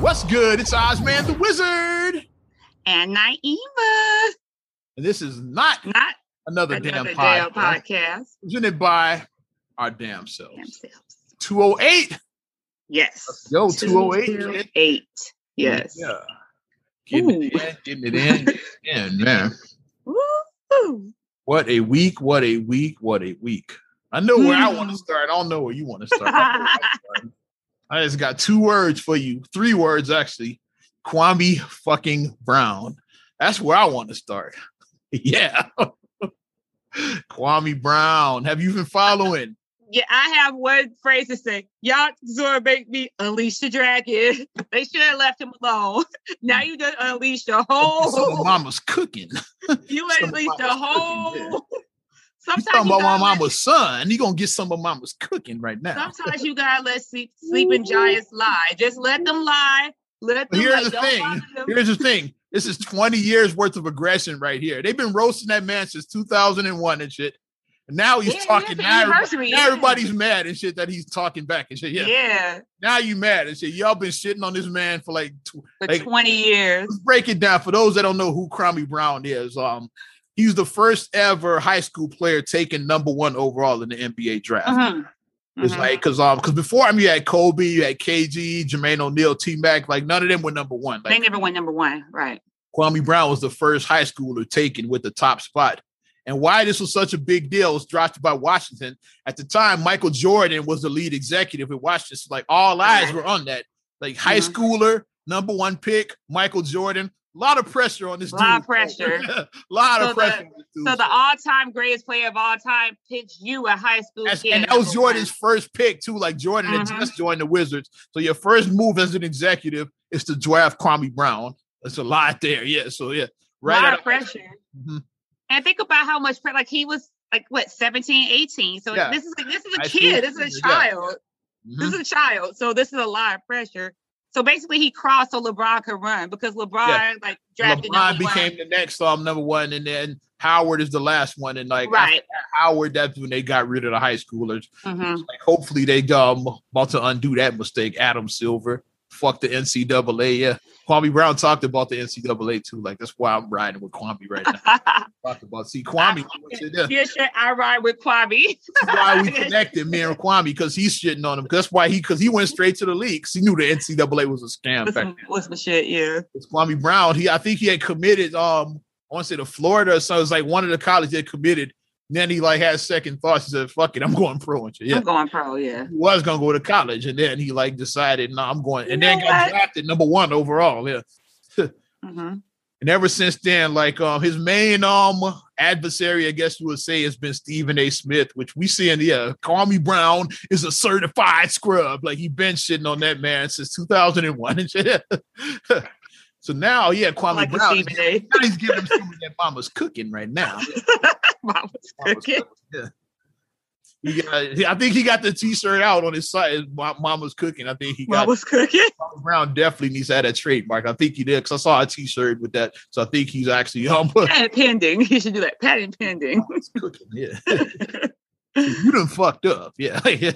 What's good? It's Ozman the Wizard. And Naima. And this is not, not another, another damn, damn podcast. podcast. Presented by our damn selves. Damn selves. 208. Yes. Yo, 208. 208. Yes. Yeah. Getting Ooh. it in, getting it in, getting it in, man. Woo. What a week, what a week, what a week. I know where I want to Mm. start. I don't know where you want to start. I know where I'm starting. I just got two words for you, three words actually. Kwame fucking Brown. That's where I want to start. Yeah. Kwame Brown. Have you been following? Yeah, I have one phrase to say. Y'all of make me unleash the dragon. They should have left him alone. Now you just unleashed the whole. mama's cooking. You unleashed the whole. Sometimes talking you about my mama's son. You gonna get some of mama's cooking right now. Sometimes you gotta let sleep, sleeping giants lie. Just let them lie. Let them. here's like, the don't thing. Here's the thing. This is 20 years worth of aggression right here. They've been roasting that man since 2001 and shit. And now he's Yeah, talking. yeah, Now, everybody- now everybody's mad and shit that he's talking back and shit. Yeah. Yeah, Now you mad and shit. Y'all been shitting on this man for like. Tw- for Like- 20 years. break it down for those that don't know who Kwame Brown is. Um, he's the first ever high school player taken number one overall in the NBA draft. Mhm. It's Mhm. like because um because before him you had Kobe, you had KG, Jermaine O'Neal, T Mac. Like none of them were number one. they never went number one, right? Kwame Brown was the first high schooler taken with the top spot. And why this was such a big deal was drafted by Washington. At the time, Michael Jordan was the lead executive at Washington. So like all eyes were on that. Like high Mhm. schooler, number one pick, Michael Jordan. A lot of pressure on this dude. Lot of pressure. a lot So of pressure. dude. So the all-time greatest player of all time pitched you a high school That's- kid. and that was number one. Jordan's first pick too. Like Jordan had Mhm. just joined the Wizards, so your first move as an executive is to draft Kwame Brown. That's a lot there. Yeah. So yeah, right. lot of pressure. Mhm. And think about how much like he was like what 17, 18. So Yeah. this is like this is a kid. This is a senior, yeah. child. Mhm. This is a child. So this is a lot of pressure. So basically, he crossed so LeBron could run because LeBron like drafted LeBron became one. the next um number one, and then Howard is the last one. And like right. Howard, that's when they got rid of the high schoolers. Mhm. Like hopefully they um about to undo that mistake. Adam Silver, fuck the NCAA. Yeah, Kwame Brown talked about the NCAA too. Like that's why I'm riding with Kwame right now. Talked about see Kwame. yeah. yeah, sure. I ride with Kwame. That's why we connected, me and Kwame, because he's shitting on him. That's why he, because he went straight to the league. 'cause He knew the NCAA was a scam. What's what's my shit? Yeah. It's Kwame Brown. He, I think he had committed. Um, I want to say to Florida. So it was like one of the colleges that committed. And then he like had second thoughts. He said, "Fuck it, I'm going pro." And shit. Yeah, I'm going pro. Yeah. he was gonna go to college, and then he like decided, "No, I'm going." And You then got what? drafted number one overall. Yeah. hmm And ever since then, like um, his main um adversary, I guess you would say, has been Stephen A. Smith, which we see in the yeah, Kwame Brown is a certified scrub. Like he been shitting on that man since 2001 and shit. so now, yeah, Kwame Like Brown, now he's giving him some of that mama's cooking right now. Mama's Mama's cooking. cooking, Yeah. Got, I think he got the T-shirt out on his site. Ma- Mama's cooking. I think he got Mama's cooking. Kwame Brown definitely needs to have that trademark. I think he did because I saw a T-shirt with that. So I think he's actually um Patent pending. He should do that. Patent pending. Mama's cooking. Yeah, you done fucked up. Yeah, yeah,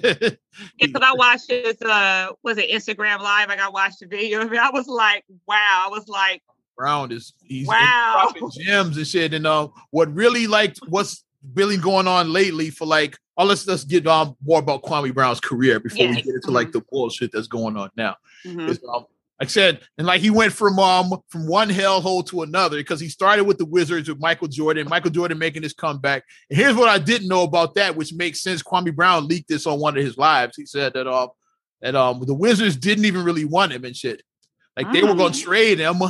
Because I watched this, uh, was it Instagram Live? Like I watched the video of it. I was like, wow. I was like, Brown is he's Wow. dropping gems and shit. And um, what really like what's really going on lately for like, oh, let's let's get um more about Kwame Brown's career before we get into like the bullshit that's going on now. mhm. It's, um, I said, and like he went from um from one hellhole to another because he started with the Wizards with Michael Jordan, Michael Jordan making his comeback. And here's what I didn't know about that, which makes sense. Kwame Brown leaked this on one of his lives. He said that um that um the Wizards didn't even really want him and shit. Like they were gonna Mm. trade him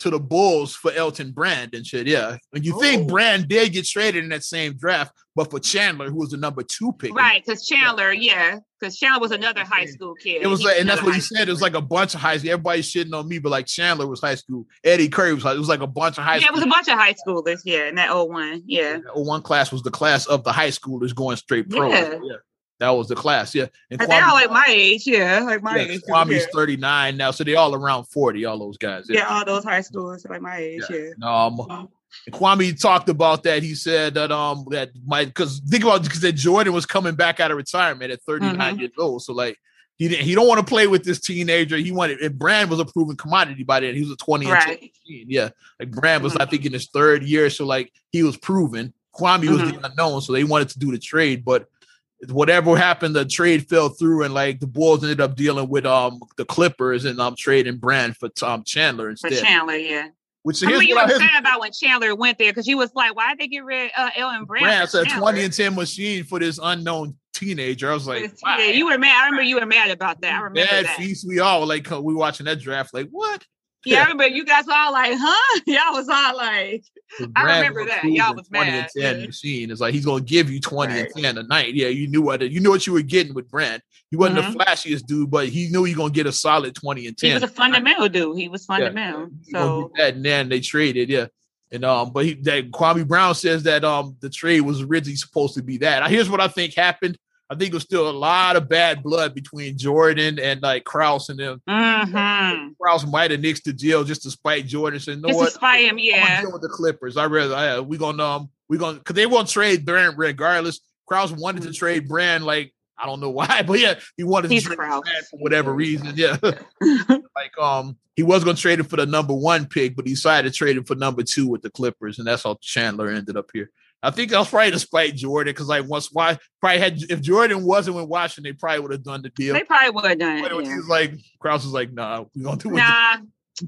to the Bulls for Elton Brand and shit. Yeah. And you Oh. think Brand did get traded in that same draft, but for Chandler, who was the number two pick. right. Because Chandler, yeah. Because Chandler was another high school kid. It was He like, and that's what he said. It was like a bunch of high school. Everybody's shitting on me, but like Chandler was high school. Eddie Curry was like, it was like a bunch of high Yeah, it was a bunch of high schoolers. Yeah, in that old one. Yeah. That oh one class was the class of the high schoolers going straight pro. Yeah. That was the class. Yeah. And And they're all like my age. Yeah, like my yeah, age. Kwame's yeah. 39 now. So they're all around 40, all those guys. yeah, all those high schoolers are like my age. Yeah. Um, and Kwame talked about that. He said that um that my because think about because that Jordan was coming back out of retirement at 39 Mhm. years old. So like he didn't he don't want to play with this teenager. He wanted if Brand was a proven commodity by then. He was a 20 right. Yeah. Like Brand was, mm-hmm. I think, in his third year. So like he was proven. Kwame mm-hmm. was the unknown. So they wanted to do the trade, but whatever happened, the trade fell through, and like the Bulls ended up dealing with um the Clippers and um trading Brand for Tom Chandler instead. For Chandler, yeah. Which I mean, you were sad about when Chandler went there because you was like, why did they get rid of uh, Elton Brand? Brand said 20 and 10 machine for this unknown teenager. I was like, yeah, you were mad. I remember you were mad about that. I remember Bad that. feast. We all like we watching that draft. Like what? Yeah, I remember you guys all like, huh? Y'all was all like, I remember that. Y'all was 20 mad. And 10 machine. It's like he's gonna give you 20 right. and 10 a night. Yeah, you knew what you knew what you were getting with Brent. He wasn't mm-hmm. the flashiest dude, but he knew you're gonna get a solid 20 and 10. He was a fundamental dude. He was fundamental. Yeah. So that and then they traded, yeah. And um, but he that Kwame Brown says that um the trade was originally supposed to be that. Here's what I think happened. I think it was still a lot of bad blood between Jordan and like Krause and them. Mm-hmm. Krause might have nixed the deal just to spite Jordan. Said, "No, just what? To spite him, yeah. Deal with the Clippers. I rather I, we gonna um we gonna because they won't trade Brand regardless. Krause wanted to trade Brand like I don't know why, but yeah, he wanted He's to trade Brand for whatever reason. Yeah, like um he was gonna trade him for the number one pick, but he decided to trade him for number two with the Clippers, and that's how Chandler ended up here. I think that was probably despite Jordan because like once why probably had if Jordan wasn't with Washington, they probably would have done the deal. They probably would have done it. But yeah. was like Krause was like, nah, we're gonna do it. Nah.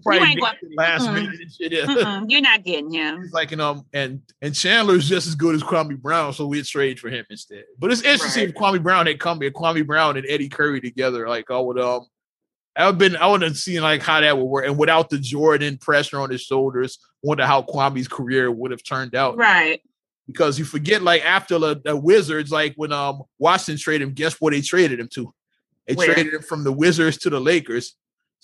You ain't going, last mm minute shit. Yeah. You're not getting him. He's like, you know, and and Chandler's just as good as Kwame Brown, so we'd trade for him instead. But it's interesting right. if Kwame Brown had come here, Kwame Brown and Eddie Curry together, like I would um I would been I would have seen like how that would work. And without the Jordan pressure on his shoulders, wonder how Kwame's career would have turned out. Right because you forget like after the, the, Wizards, like when um Washington traded him, guess what they traded him to? They Where? traded him from the Wizards to the Lakers.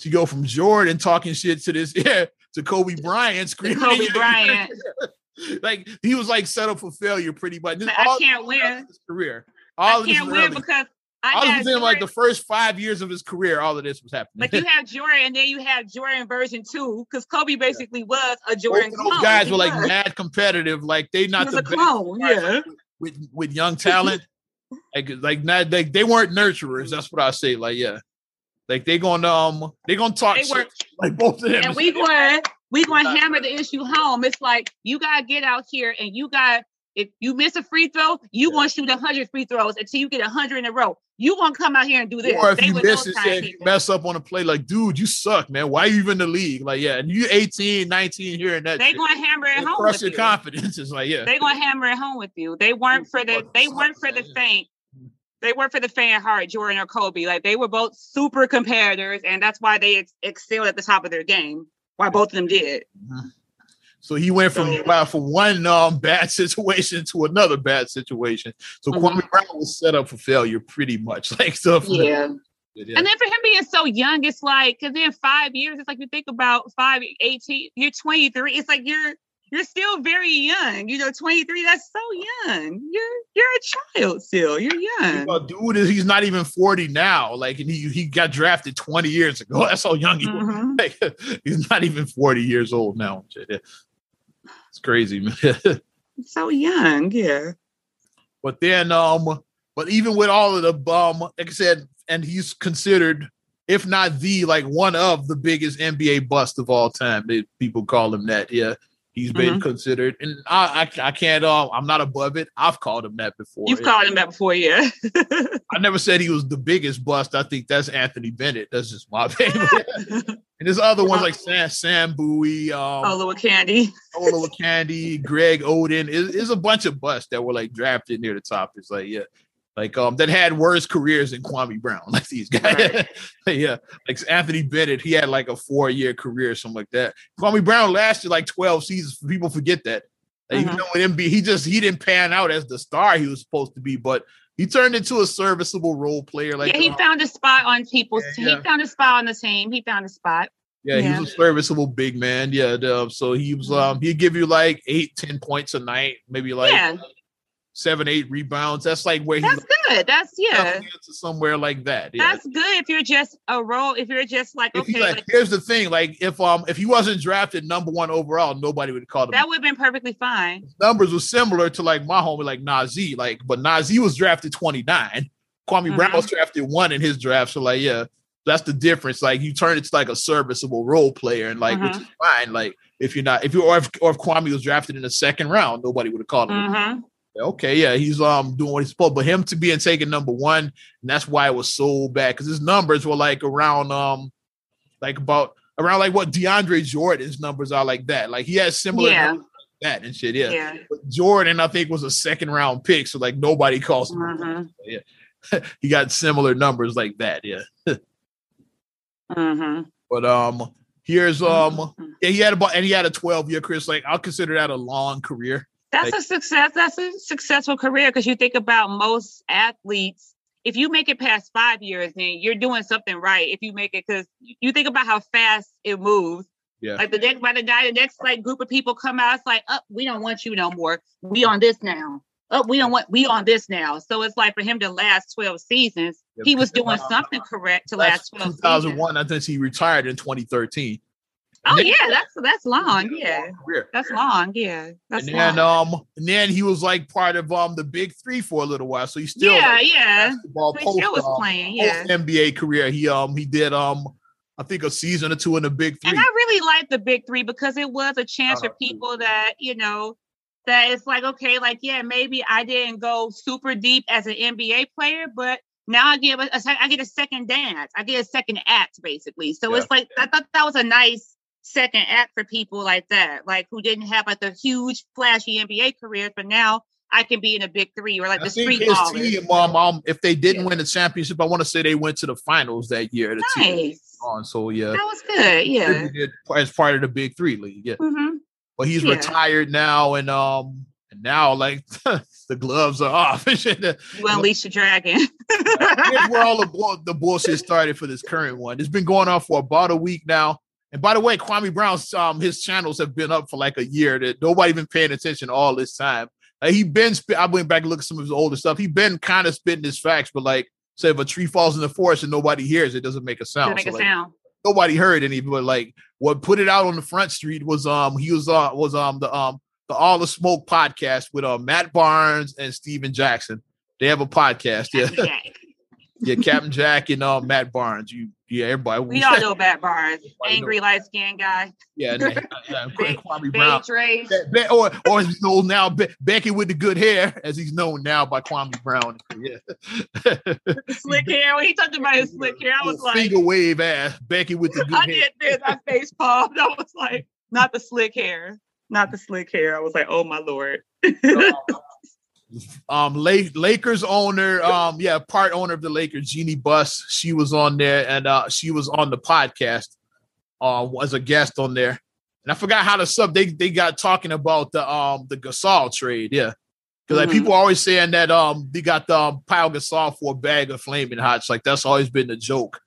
To go from Jordan talking shit to this yeah to Kobe Bryant screaming. Kobe Bryant. like he was like set up for failure pretty much. I can't win. His career. All I can't win because I, I was saying like the first five years of his career, all of this was happening. Like you have Jordan, and then you have Jordan version two, because Kobe basically was a Jordan. Both those guys were like mad competitive. Like they not the clone, yeah. With with young talent, like like not they, they weren't nurturers. That's what I say. Like yeah, like they gonna um they gonna talk they like both of them. And we going we going to hammer the issue home. It's like you gotta get out here and you got if you miss a free throw, you want to shoot 100 free throws until you get 100 in a row. You want to come out here and do this. Or if they you miss it, and you mess up on a play, like, dude, you suck, man. Why are you even in the league? Like, yeah, and you 18, 19 here and that. They're going to hammer it home. Crush your you. confidence. It's like, yeah. They're going to hammer it home with you. They weren't for the. They weren't for the faint. They weren't for the fan heart, Jordan or Kobe. Like they were both super competitors, and that's why they ex- excelled at the top of their game. Why both of them did. Mm-hmm. So he went from so, from one um, bad situation to another bad situation. So mm-hmm. Kwame Brown was set up for failure pretty much. Like so yeah. Yeah. And then for him being so young, it's like because in five years, it's like you think about five, 18, you're 23. It's like you're you're still very young. You know, 23, that's so young. You're you're a child still. You're young. Well, dude, he's not even 40 now. Like he he got drafted 20 years ago. That's how young he mm-hmm. was. Like, he's not even 40 years old now. It's crazy, man. so young, yeah. But then, um, but even with all of the um, like I said, and he's considered, if not the like one of the biggest NBA bust of all time. They, people call him that. Yeah, He's been mm-hmm. considered, and I, I, I can't. Um, I'm not above it. I've called him that before. You've yeah. called him that before, yeah. I never said he was the biggest bust. I think that's Anthony Bennett. That's just my favorite. and there's other ones like Sam Sam Bowie, um, Olowokandi, Ola Candy, Greg Oden. Is a bunch of busts that were like drafted near the top. It's like yeah, like um that had worse careers than Kwame Brown, like these guys. Right. yeah, like Anthony Bennett, he had like a four year career, or something like that. Kwame Brown lasted like twelve seasons. People forget that. Like, mm-hmm. Even though he just he didn't pan out as the star he was supposed to be, but he turned into a serviceable role player. Like yeah, he um, found a spot on people's. Yeah, yeah. He found a spot on the team. He found a spot. Yeah, yeah, he was a serviceable big man. Yeah, so he was. Mm-hmm. Um, he'd give you like eight, ten points a night, maybe like yeah seven, eight rebounds. That's like where that's good. That's yeah, somewhere like that. Yeah. That's good if you're just a role. If you're just like if okay. Like, here's the thing: like if um if he wasn't drafted number one overall, nobody would call him. That would have been perfectly fine. His numbers were similar to like my homie, like Nazr. Like, but Nazr was drafted 29. Kwame mm-hmm. Brown was drafted one in his draft. So like, yeah, that's the difference. Like you turn it to like a serviceable role player, and like which mm-hmm. is fine. Like if you're not, if you or if, or if Kwame was drafted in the second round, nobody would have called him. Mm-hmm. Okay, yeah, he's um doing what he's supposed. But him to be in taking number one, and that's why it was so bad because his numbers were like around um like about around like what DeAndre Jordan's numbers are like that. Like he has similar yeah. like that and shit. Yeah. yeah. Jordan, I think, was a second round pick, so like nobody calls him. Mm-hmm. Yeah. he got similar numbers like that. Yeah. mm-hmm. But um, here's um, mm-hmm. yeah, he had about and he had a 12 year career. So like I'll consider that a long career. That's a success. That's a successful career because you think about most athletes if you make it past five years, then you're doing something right. If you make it, because you think about how fast it moves. Yeah. Like the next by the guy, the next like group of people come out, it's like, oh, we don't want you no more. We on this now. Oh, we don't want we on this now. So it's like for him to last 12 seasons, he was doing something correct to last 12 2001, seasons. I think he retired in 2013. Oh yeah, that's that's long. Yeah, that's long. Yeah, that's and then long. um, and then he was like part of um the big three for a little while. So he still yeah yeah post, still was um, playing yeah NBA career. He um he did um I think a season or two in the big three. And I really like the big three because it was a chance for people that you know that it's like okay like yeah maybe I didn't go super deep as an NBA player, but now I get a, I get a second dance. I get a second act basically. So yeah. it's like I thought that was a nice second act for people like that, like who didn't have like the huge flashy NBA careers, but now I can be in a big three or like I the street. Team, um, um, if they didn't yeah. win the championship, I want to say they went to the finals that year. The nice. On, so yeah, that was good. Yeah, as part of the Big Three league. Yeah, mm-hmm. but he's yeah. retired now, and um, and now like the gloves are off. you unleash the dragon. Here's where all the, the bullshit started for this current one. It's been going on for about a week now. And by the way, Kwame Brown's um his channels have been up for like a year that nobody been paying attention all this time. He been I went back and looked at some of his older stuff. He been kind of spitting his facts, but like say if a tree falls in the forest and nobody hears it, doesn't make a sound. Doesn't make so, a like, sound. Nobody heard any, but like what put it out on the front street was um he was uh was um the um the All the Smoke podcast with uh Matt Barnes and Stephen Jackson. They have a podcast. Yeah. yeah, Captain Jack and uh, Matt Barnes. You, yeah, everybody. We all know Matt Barnes, angry light skinned guy. Yeah, and, uh, Kwame Brown. Be, or, or known now, Be, Becky with the good hair, as he's known now by Kwame Brown. Yeah, slick hair. When he talked about his slick hair, I was like, finger wave ass Becky with the good I hair. I did. I face palmed. I was like, not the slick hair, not the slick hair. I was like, oh my lord. Uh, um Lakers owner, um, yeah, part owner of the Lakers, Jeannie Buss. She was on there and uh she was on the podcast uh as a guest on there. And I forgot how to sub they they got talking about the um the Gasol trade, yeah. Because like mm-hmm. people always saying that um they got the um, Pau Gasol for a bag of flaming hots. Like that's always been the joke.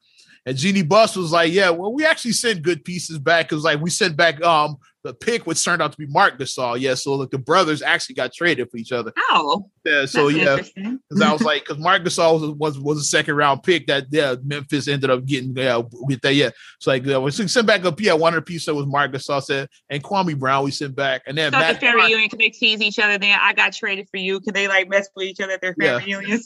And Jeannie Buss was like, Yeah, well, we actually sent good pieces back because like we sent back um the pick, which turned out to be Marc Gasol. Yeah, so like the brothers actually got traded for each other. Oh, yeah. So yeah, because I was like, because Marc Gasol was, was, was a second round pick that yeah Memphis ended up getting yeah with that yeah. So like uh, we sent back up yeah one of the pieces that was Marc Gasol said and Kwame Brown we sent back and then so Matt the family reunion can they tease each other? Then I got traded for you. Can they like mess with each other at their family yeah. reunions?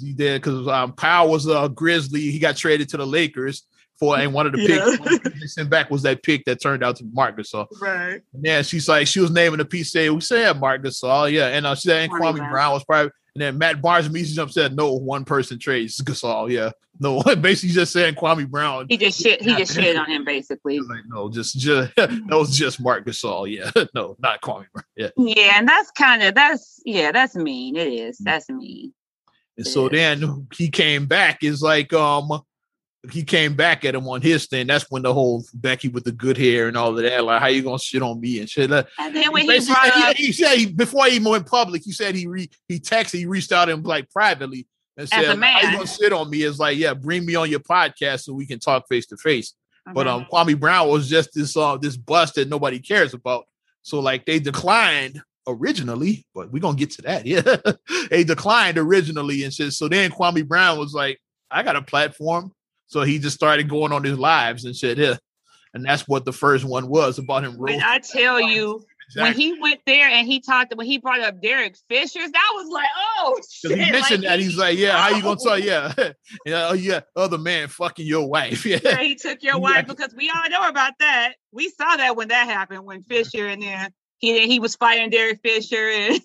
he did because um Pau was a Grizzly. He got traded to the Lakers for and one of the yeah. picks they sent back was that pick that turned out to be Marc Gasol. Right. yeah, she's like she was naming the piece. Say we said Marc Gasol, yeah, and uh, she said and Kwame Brown. Brown was probably. And then Matt Barnes immediately jump said, "No, one person trades Gasol." Yeah, no, basically just saying Kwame Brown. He just shit. He just shit on him, basically. Like, no, just just that was just Marc Gasol. Yeah, no, not Kwame Brown. Yeah, yeah, and that's kind of that's yeah, that's mean. It is. That's mean. And it so is. then he came back. Is like um he came back at him on his thing. That's when the whole Becky with the good hair and all of that, like how you gonna shit on me and shit. Like, and then when he, he brought he, up, he, said he, before he went public, he said he re, he texted, he reached out him like privately and said, "How you gonna shit on me?" Is like, yeah, bring me on your podcast so we can talk face to face. But um. Kwame Brown was just this uh this bust that nobody cares about. So like they declined originally, but we're gonna get to that. Yeah, they declined originally and said so. Then Kwame Brown was like, "I got a platform." So he just started going on his lives and said, yeah. And that's what the first one was about him. When I tell you, exactly. when he went there and he talked when he brought up Derek Fisher's, that was like, oh shit. He mentioned like, that. He's like, Yeah, how you gonna tell? Yeah. yeah, oh yeah, other man fucking your wife. Yeah, yeah he took your wife because we all know about that. We saw that when that happened when Fisher and then he he was fighting Derek Fisher and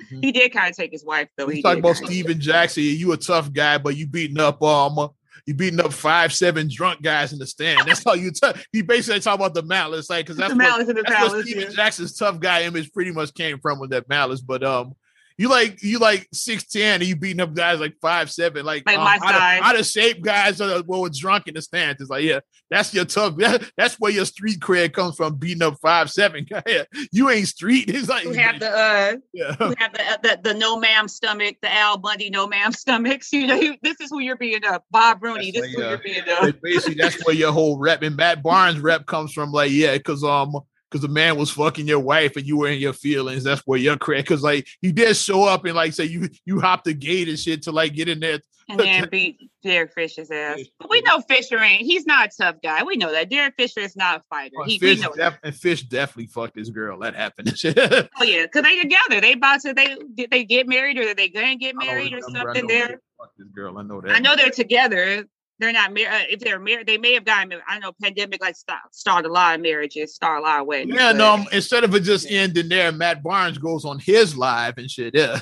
Mm-hmm. He did kind of take his wife though. He talking about Stephen Jackson. You a tough guy, but you beating up um you beating up five, seven drunk guys in the stand. That's how you talk. He basically talk about the malice, like because that's, the what, that's palace, Stephen yeah. Jackson's tough guy image pretty much came from with that malice. But um, you like you like six ten and you beating up guys like five seven, like, like um, my out, of, out of shape guys are well drunk in the stands. It's like yeah, that's your tough. that's where your street cred comes from. Beating up five seven guy. You ain't street. It's like you have the uh, yeah. you have the, uh, the, the no ma'am stomach, the Al Bundy no ma'am stomachs. You know, you, this is who you're being up. Bob Rooney. That's this like, is who uh, you're being up. Basically, that's where your whole rep and Matt Barnes rep comes from. Like yeah, because um because the man was fucking your wife and you were in your feelings. That's where you're correct. Because like he did show up and like say you you hopped the gate and shit to like get in there and then beat Derek Fisher's ass. But we know Fisher ain't. He's not a tough guy. We know that Derek Fisher is not a fighter. Well, he, Fish def- and Fish definitely fucked this girl. That happened. oh yeah, because they together. They about to they did they get married or they gonna get married or something? There. This girl, I know that. I know they're together they're not married. Uh, if they're married, they may have gotten married. I know pandemic like start, start a lot of marriages, start a lot of weddings. Yeah, but, no. Um, instead of it just ending there, Matt Barnes goes on his live and shit. Yeah,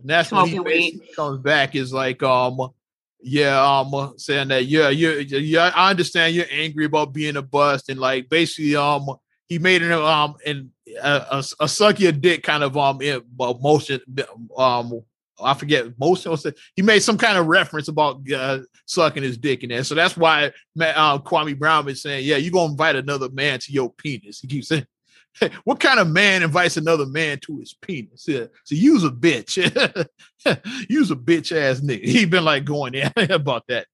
and that's Smoking when he comes back. Is like, um, yeah, um, saying that yeah, yeah, yeah. I understand you're angry about being a bust, and like basically, um, he made it um and a, a, a suck your dick kind of um motion um I forget most of he made some kind of reference about uh, sucking his dick in there. So that's why uh, Kwame Brown is saying, "Yeah, you're gonna invite another man to your penis." He keeps saying, hey, "What kind of man invites another man to his penis?" Yeah, so use a bitch, use a bitch ass nigga. He been like going in about that.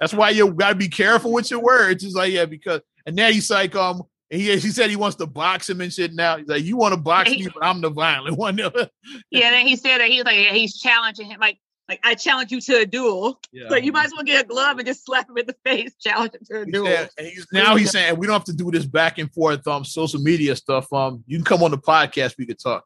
That's why you got to be careful with your words. It's like yeah, because and now he's like um he, he said he wants to box him and shit now. He's like, you want to box me, but I'm the violent one. yeah, then he said that he's like he's challenging him, like like I challenge you to a duel. Yeah. So you might as well get a glove and just slap him in the face, challenge him to a duel. Said, he's, now he's saying we don't have to do this back and forth um social media stuff. Um, you can come on the podcast, we could talk.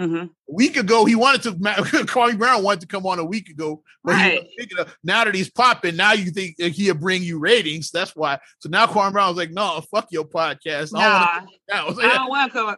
Mm-hmm. A week ago, he wanted to. Kwame Brown wanted to come on a week ago, but right. he, now that he's popping, now you think he'll bring you ratings. That's why. So now Kwame Brown's like, "No, fuck your podcast. Nah, I don't want to come.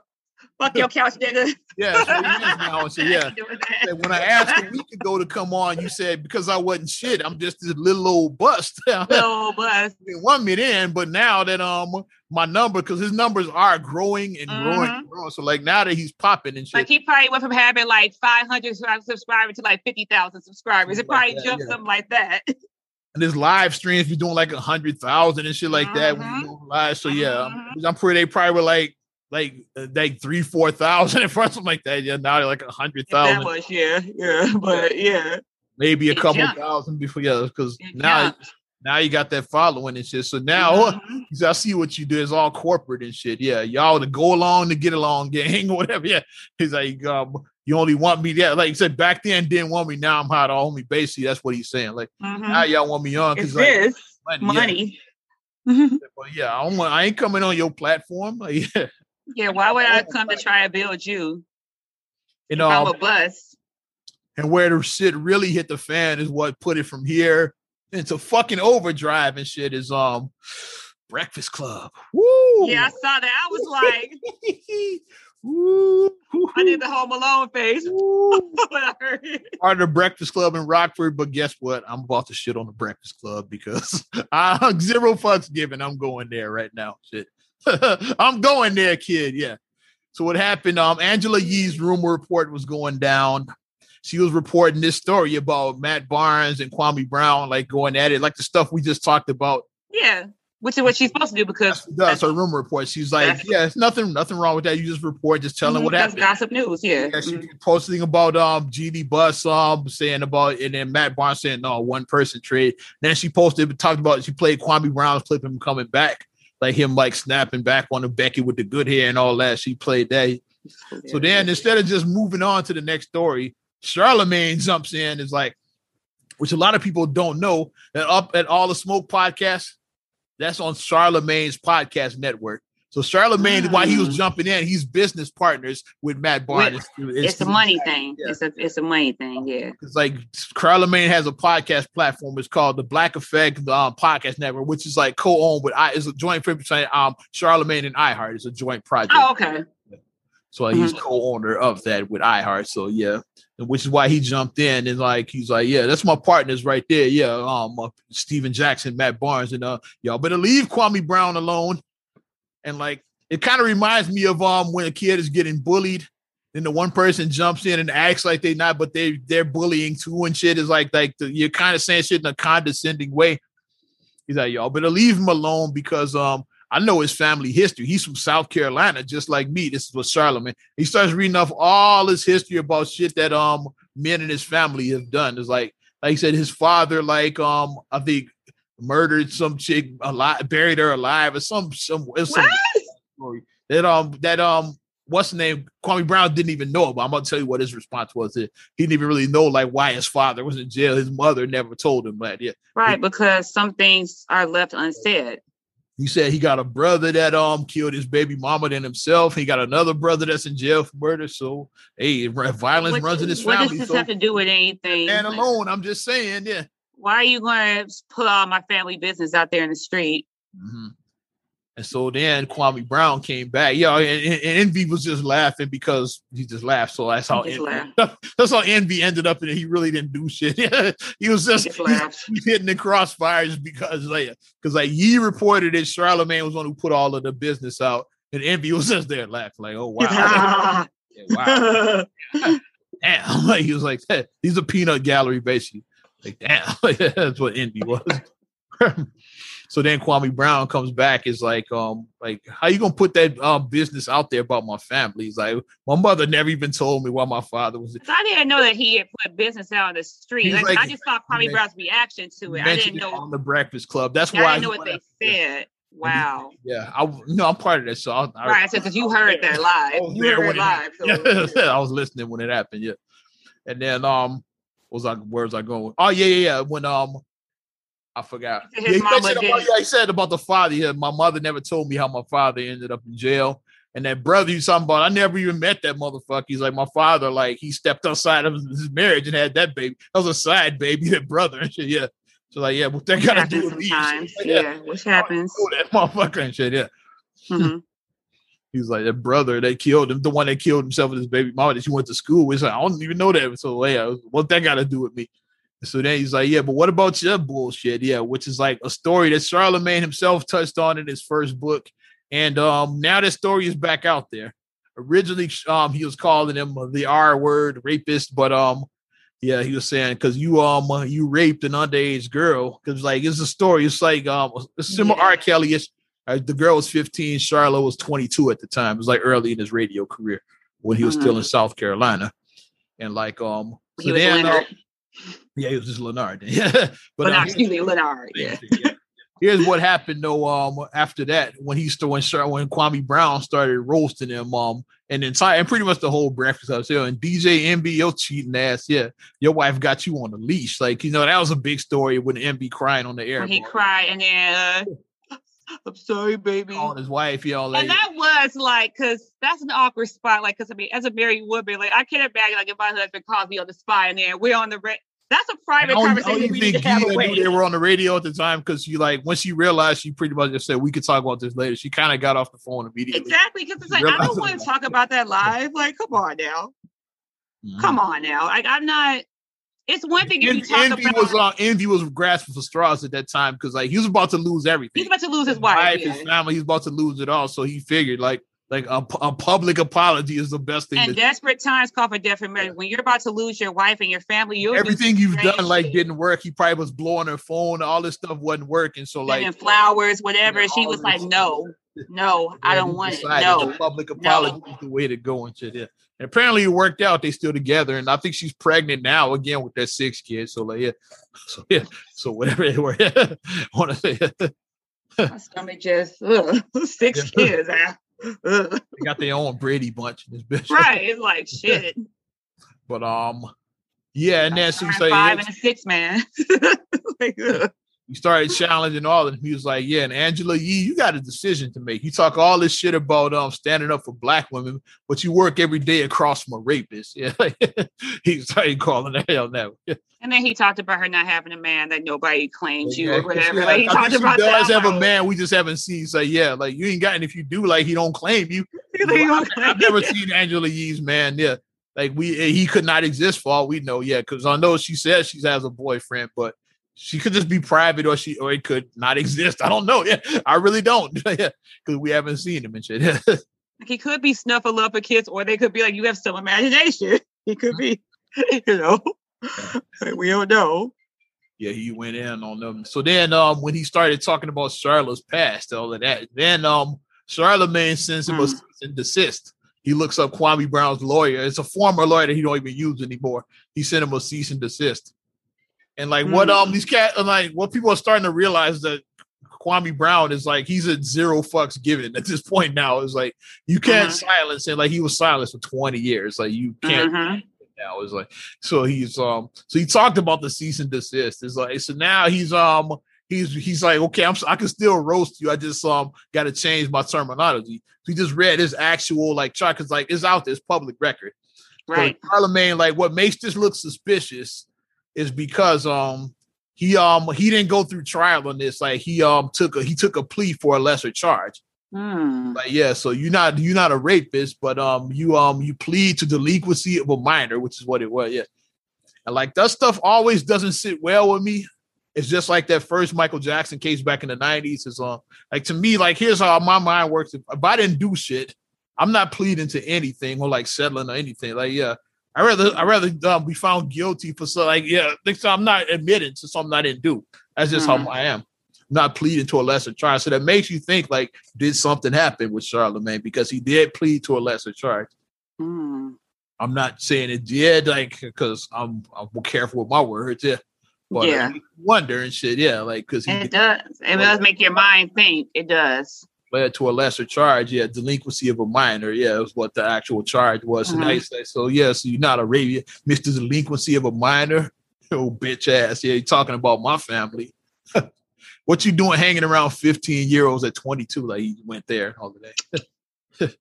Fuck your couch, nigga. yeah, yeah, when I asked a week ago to come on, you said because I wasn't shit, I'm just this little old bust. little old bust. One minute in, but now that um my number, because his numbers are growing and growing mm-hmm. and growing. So like now that he's popping and shit, like he probably went from having like 500 subscribers to like 50,000 subscribers. It probably like jumped yeah. something like that. and his live streams be doing like a hundred thousand and shit like mm-hmm. that when you mm-hmm. live. So yeah, mm-hmm. I'm pretty. They probably were like like uh, like three, four thousand at first, something like that. Yeah, now they're like a hundred thousand. That much, yeah, yeah, but yeah, maybe a it couple jumped. thousand before, yeah, because now. Jumped. Now you got that following and shit. So now mm-hmm. I see what you do. It's all corporate and shit. Yeah, y'all to go along to get along, gang, or whatever. Yeah, he's like, um, you only want me. Yeah, like he said back then, didn't want me. Now I'm hot on me. Basically, that's what he's saying. Like mm-hmm. now y'all want me on because like, money. money. Yeah. but yeah, I, I ain't coming on your platform. Like, yeah. Yeah, why would I come to try to build you? You know, I'm a bus. And where the shit really hit the fan is what put it from here into fucking overdrive and shit is um Breakfast Club. Woo! Yeah, I saw that. I was like! I did the Home Alone face Part of the Breakfast Club in Rockford, but guess what? I'm about to shit on the Breakfast Club because I zero fucks given. I'm going there right now. Shit. I'm going there, kid. Yeah. So what happened? Um, Angela Yee's rumor report was going down. She was reporting this story about Matt Barnes and Kwame Brown, like going at it, like the stuff we just talked about. Yeah, which is what she's supposed to do because that's, that's her rumor report. She's like, yeah, it's nothing, nothing wrong with that. You just report, just telling mm-hmm, what happened. That's gossip news, yeah. Yeah, she mm-hmm. posting about um Jeannie Buss um saying about and then Matt Barnes saying no one person trade. Then she posted talked about she played Kwame Brown's clip him coming back like him like snapping back on the Becky with the good hair and all that. She played that. So then instead of just moving on to the next story, Charlemagne jumps in is like, which a lot of people don't know that up at all the smoke podcasts, that's on Charlemagne's podcast network. So Charlemagne, while he was mm. jumping in, he's business partners with Matt Barnes. It's, it's a money thing. Yeah. It's a it's a money thing. Yeah. It's like Charlemagne has a podcast platform. It's called the Black Effect um, Podcast Network, which is like co-owned with I. It's a joint between um Charlemagne and iHeart. It's a joint project. Oh, okay. So mm-hmm. he's co-owner of that with iHeart. So yeah, which is why he jumped in and like he's like, yeah, that's my partners right there. Yeah, um, uh, Stephen Jackson, Matt Barnes, and uh, y'all better leave Kwame Brown alone. And like, it kind of reminds me of um when a kid is getting bullied, and the one person jumps in and acts like they're not, but they they're bullying too and shit. Is like like the, you're kind of saying shit in a condescending way. He's like, y'all better leave him alone because um I know his family history. He's from South Carolina, just like me. This is what Charlemagne. He starts reading off all his history about shit that um men in his family have done. It's like like he said, his father, like um, I think murdered some chick alive, buried her alive, or some some, some story that um that um what's the name? Kwame Brown didn't even know about. I'm gonna tell you what his response was. He didn't even really know like why his father was in jail. His mother never told him that. Yeah, right. Because some things are left unsaid. He said he got a brother that um killed his baby mama than himself. He got another brother that's in jail for murder. So hey, violence what, runs in his family. What does this so, have to do with anything? And alone, I'm just saying, yeah. Why are you going to put all my family business out there in the street? Mm-hmm. And so then Kwame Brown came back. Yeah, and, and, Envy was just laughing because he just laughed. So that's how Envy, that's how Envy ended up in it. He really didn't do shit. he was just, he he, hitting the crossfires because like because like Yee reported that Charlemagne was one who put all of the business out, and Envy was just there laughing like, oh wow, yeah, wow, damn. Like he was like, hey, he's a peanut gallery basically. Like damn, that's what Envy was. So then Kwame Brown comes back is like, um, like how you gonna put that um business out there about my family? He's like, my mother never even told me why my father was. I didn't know that he had put business out on the street. Like, like, I just saw Kwame Brown's reaction to it. I didn't know on the Breakfast Club. That's why I know what they said. Wow. Yeah, I you know I'm part of that. So I, I, right, because you heard that live. You heard it live. So. I was listening when it happened. Yeah, and then um, was I where was I going? Oh yeah, yeah, yeah. When um I forgot. Yeah, he, about, yeah, he said about the father. Yeah, my mother never told me how my father ended up in jail. And that brother you talking about, I never even met that motherfucker. He's like my father, like he stepped outside of his marriage and had that baby. That was a side baby, that brother and shit. Yeah. So like, yeah, what that got to do with me? Yeah, yeah, which happens. That motherfucker and shit. Yeah. Mm-hmm. He's like that brother that killed him, the one that killed himself with his baby mama that she went to school with. Like, I don't even know that. So yeah, what that got to do with me? So then he's like, yeah, but what about your bullshit? Yeah, which is like a story that Charlemagne himself touched on in his first book. And um, now that story is back out there. Originally, um, he was calling him the R word rapist, but um, yeah, he was saying because you um you raped an underage girl because like it's a story. It's like um it's similar yeah. R. Kelly. Uh, the girl was 15, Charlotte was 22 at the time. It was like early in his radio career when he was mm-hmm. still in South Carolina. And like um so then, uh, yeah, it was just Leonard. yeah, but, um, excuse me, Leonard. Yeah. Here's what happened though. Um, after that, when he started, when, when Kwame Brown started roasting him, um, and entire and pretty much the whole breakfast I was here and DJ Envy, your cheating ass, yeah, your wife got you on the leash. Like you know that was a big story when Envy crying on the air. When he cried and then. Uh, I'm sorry, baby. On his wife, y'all. And that was like, cause that's an awkward spot. Like, cause I mean, as a married woman, like I can't imagine like if my husband calls me on the spot and then we're on the re- that's a private conversation. we need to have knew they were on the radio at the time because you like when she realized she pretty much just said we could talk about this later. She kind of got off the phone immediately. Exactly because it's like I don't want to talk about that live. Like, come on now, mm-hmm. come on now. Like, I'm not. It's one thing if you talk Envy about. Was, uh, Envy was grasping for straws at that time because like he was about to lose everything. He's about to lose his, wife, wife yeah. his family. He's about to lose it all. So he figured like like a, a public apology is the best thing. And desperate times call for desperate measures. When you're about to lose your wife and your family, you everything you've done like didn't work. He probably was blowing her phone. All this stuff wasn't working. So like and flowers, whatever. she was like, "No, no, I don't want it. No, public apology no. is the way to go into shit. Yeah. And apparently it worked out. They still together, and I think she's pregnant now again with that six kids. So like yeah, so yeah, so whatever they were. Want to say. My stomach just ugh, six kids. they got their own Brady bunch in this bitch. Right. It's like shit. but um, yeah, and then she say five and a six man. like, you he started challenging all of them. He was like, "Yeah, and Angela Yee, you got a decision to make. You talk all this shit about um standing up for black women, but you work every day across from a rapist." Yeah, he started calling the hell now. And then he talked about her not having a man that nobody claims you or whatever. Yeah, like he I talked about she does have a man we just haven't seen. So yeah, like you ain't got, and if you do, like he don't claim you. I've, I've never seen Angela Yee's man. Yeah, like we he could not exist for all we know. Yeah, because I know she says she has a boyfriend, but she could just be private or she or it could not exist. I don't know. Yeah, I really don't. yeah, because we haven't seen him and shit. like he could be Snuffleupagus, or they could be like, you have some imagination. He could be, you know, we don't know. Yeah, he went in on them. So then, um, when he started talking about Charlotte's past, all of that, then um, Charlemagne sends him mm. a cease and desist. He looks up Kwame Brown's lawyer. It's a former lawyer that he don't even use anymore. He sent him a cease and desist. And like mm. what um hmm. these cat like what people are starting to realize that Kwame Brown is like he's a zero fucks given at this point now. Is like you can't uh-huh. silence him. Like he was silenced for 20 years. Like you can't uh-huh. now. It's like so he's um so he talked about the cease and desist. It's like so now he's um he's he's like okay I'm I can still roast you. I just um got to change my terminology. So he just read his actual like chart because like it's out there, it's public record. Right. So Charlemagne, like what makes this look suspicious is because um he um he didn't go through trial on this. Like he um took a he took a plea for a lesser charge. Like yeah, so you're not you're not a rapist, but um you um you plead to delinquency of a minor, which is what it was. Yeah, and like that stuff always doesn't sit well with me. It's just like that first Michael Jackson case back in the '90s. Is um like to me like here's how my mind works. If, if I didn't do shit, I'm not pleading to anything or like settling or anything. Like yeah, I rather I rather um, be found guilty for so like yeah. So I'm not admitting to something I didn't do. That's just mm-hmm. how I am. I'm not pleading to a lesser charge. So that makes you think like did something happen with Charlemagne because he did plead to a lesser charge. Mm. I'm not saying it did like because I'm I'm careful with my words. Yeah. But yeah. wonder and shit. Yeah, like because it does. It does make your mind think. It does led to a lesser charge. Yeah, delinquency of a minor. Yeah, was what the actual charge was. Mm-hmm. And say, so yeah, so you're not a rapist, Mr. Delinquency of a minor. Oh, bitch ass. Yeah, you're talking about my family. what you doing hanging around 15 year olds at 22? Like he went there all the day.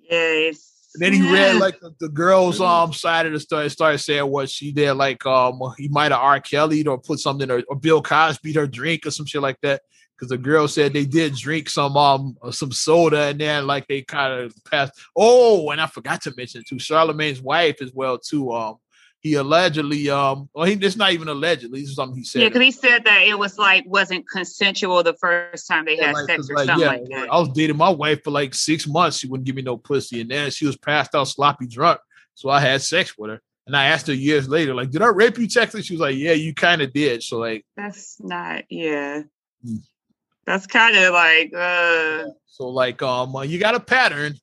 yes. And then he read like the, the girl's um side of the story, started saying what she did, like um he might have R. Kelly or put something or, or Bill Cosby her drink or some shit like that because the girl said they did drink some um some soda and then like they kind of passed. Oh, and I forgot to mention too, Charlemagne's wife as well too. Um, he allegedly um, well, he it's not even allegedly. This is something he said. Yeah, because he said that it was like wasn't consensual the first time they yeah, had like, sex or like, something yeah, like that. I was dating my wife for like six months. She wouldn't give me no pussy, and then she was passed out, sloppy drunk. So I had sex with her. And I asked her years later, like, did I rape you, Texas? She was like, yeah, you kind of did. So like, that's not, yeah. That's kind of like uh so like um uh, you got a pattern.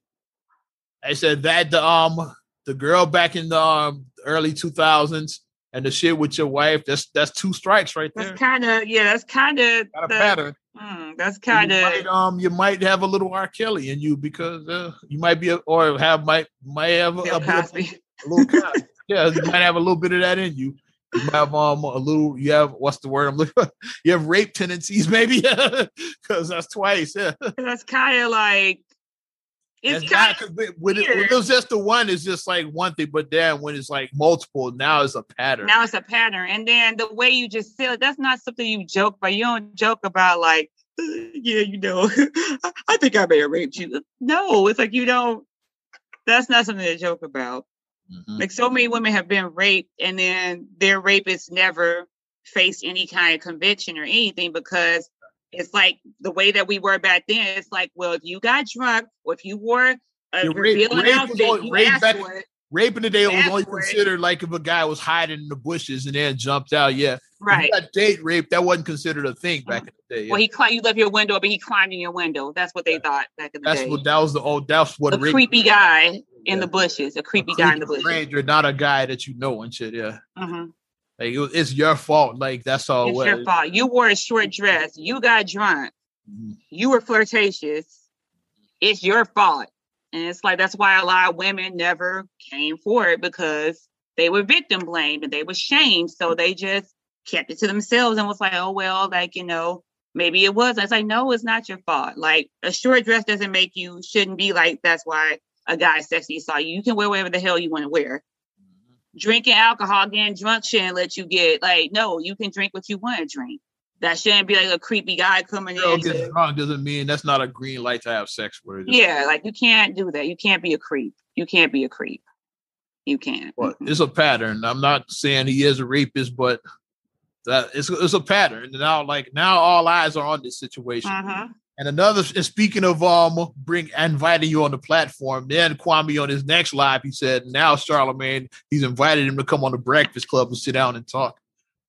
I said that the um the girl back in the um, early 2000s and the shit with your wife that's that's two strikes right there. That's kind of yeah, that's kind of a pattern. Mm, that's kind of um you might have a little R. Kelly in you because uh, you might be a, or have might might have a, a, a, a little yeah you might have a little bit of that in you. You have um a little. You have what's the word I'm looking? For? You have rape tendencies, maybe, because that's twice. Yeah, that's kind of like it's kind of when, it, when it was just the one, it's just like one thing, but then when it's like multiple, now it's a pattern. Now it's a pattern, and then the way you just it, that's not something you joke about. You don't joke about like, uh, yeah, you know, I think I may have raped you. No, it's like you don't. That's not something to joke about. Mm-hmm. Like so many women have been raped and then their rapists never faced any kind of conviction or anything because it's like the way that we were back then. It's like, well, if you got drunk or if you wore a revealing outfit, you asked back, for it. Rape in the day was only considered like if a guy was hiding in the bushes and then jumped out. Yeah, right. date rape that wasn't considered a thing back in the day. Yeah. Well, he climbed. You left your window, but he climbed in your window. That's what they yeah. thought back in the day. that's day. What, that was the old. That's what a creepy guy in yeah. the bushes. A creepy, a creepy guy in the bushes. Stranger, not a guy that you know and shit. Yeah. Mm-hmm. Like it, it's your fault. Like that's all. It's your fault. You wore a short dress. You got drunk. Mm-hmm. You were flirtatious. It's your fault. And it's like that's why a lot of women never came forward because they were victim blamed and they were shamed. So they just kept it to themselves and was like, oh well, like you know, maybe it was. I was like, no, it's not your fault. Like a short dress doesn't make you shouldn't be like that's why a guy sexy saw you. You can wear whatever the hell you want to wear. Mm-hmm. Drinking alcohol, getting drunk shouldn't let you get like no, you can drink what you want to drink. That shouldn't be like a creepy guy coming Girl in. Getting drunk doesn't mean that's not a green light to have sex with. Yeah, like you can't do that. You can't be a creep. You can't be a creep. You can't. Well, it's a pattern. I'm not saying he is a rapist, but that it's, it's a pattern. Now, like now, all eyes are on this situation. Uh-huh. And another, and speaking of um, bring inviting you on the platform, then Kwame on his next live, he said now Charlemagne, he's invited him to come on the Breakfast Club and sit down and talk.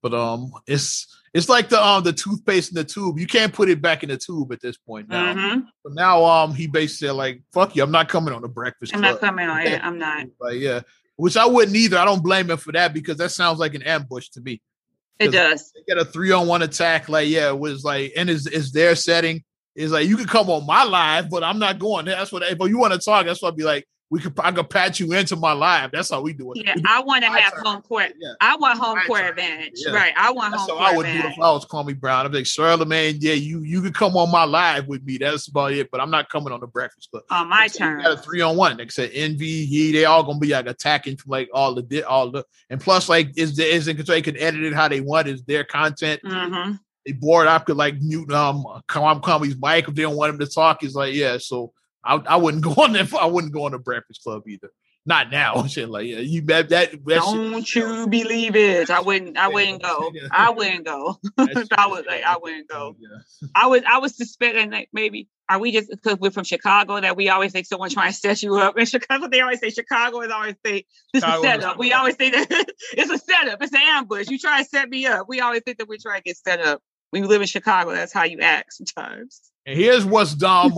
But um, it's it's like the um the toothpaste in the tube. You can't put it back in the tube at this point now. Mm-hmm. But now um he basically said like, "Fuck you, I'm not coming on the Breakfast I'm Club." not coming on it. I'm not. But yeah, which I wouldn't either. I don't blame him for that because that sounds like an ambush to me. It does. They get a three on one attack. Like, yeah, it was like, and is is their setting is like you can come on my live, but I'm not going. That's what if you want to talk, that's what I'd be like, we could I could patch you into my live. That's how we do it. Yeah, I want to have turn. home court. Yeah. I want home my court turn. advantage. Yeah. Right. I want That's home court I would advantage. do if I was Kwame Brown. I'd be like, Charlemagne, yeah, you you could come on my live with me. That's about it. But I'm not coming on the breakfast club. On my turn. Got a three on one. Like I said, envy, he they all gonna be like attacking from like all the all the and plus like is is in control. They can edit it how they want. Is their content. Mm-hmm. They board up could like mute um Kwame's mic if they don't want him to talk. He's like, yeah, so I, I wouldn't go on that. I wouldn't go on the Breakfast Club either. Not now. Shit like yeah, you bet that. that Don't shit, you believe it? I wouldn't. I wouldn't go. I wouldn't go. I was like, I wouldn't go. Yeah. I was. I was suspecting that maybe are we just because we're from Chicago that we always think someone trying to set you up in Chicago? They always say Chicago is always say this Chicago is a setup. We always say that it's a setup. It's an ambush. You try to set me up. We always think that we're trying to get set up. When you live in Chicago, that's how you act sometimes. And here's what's dumb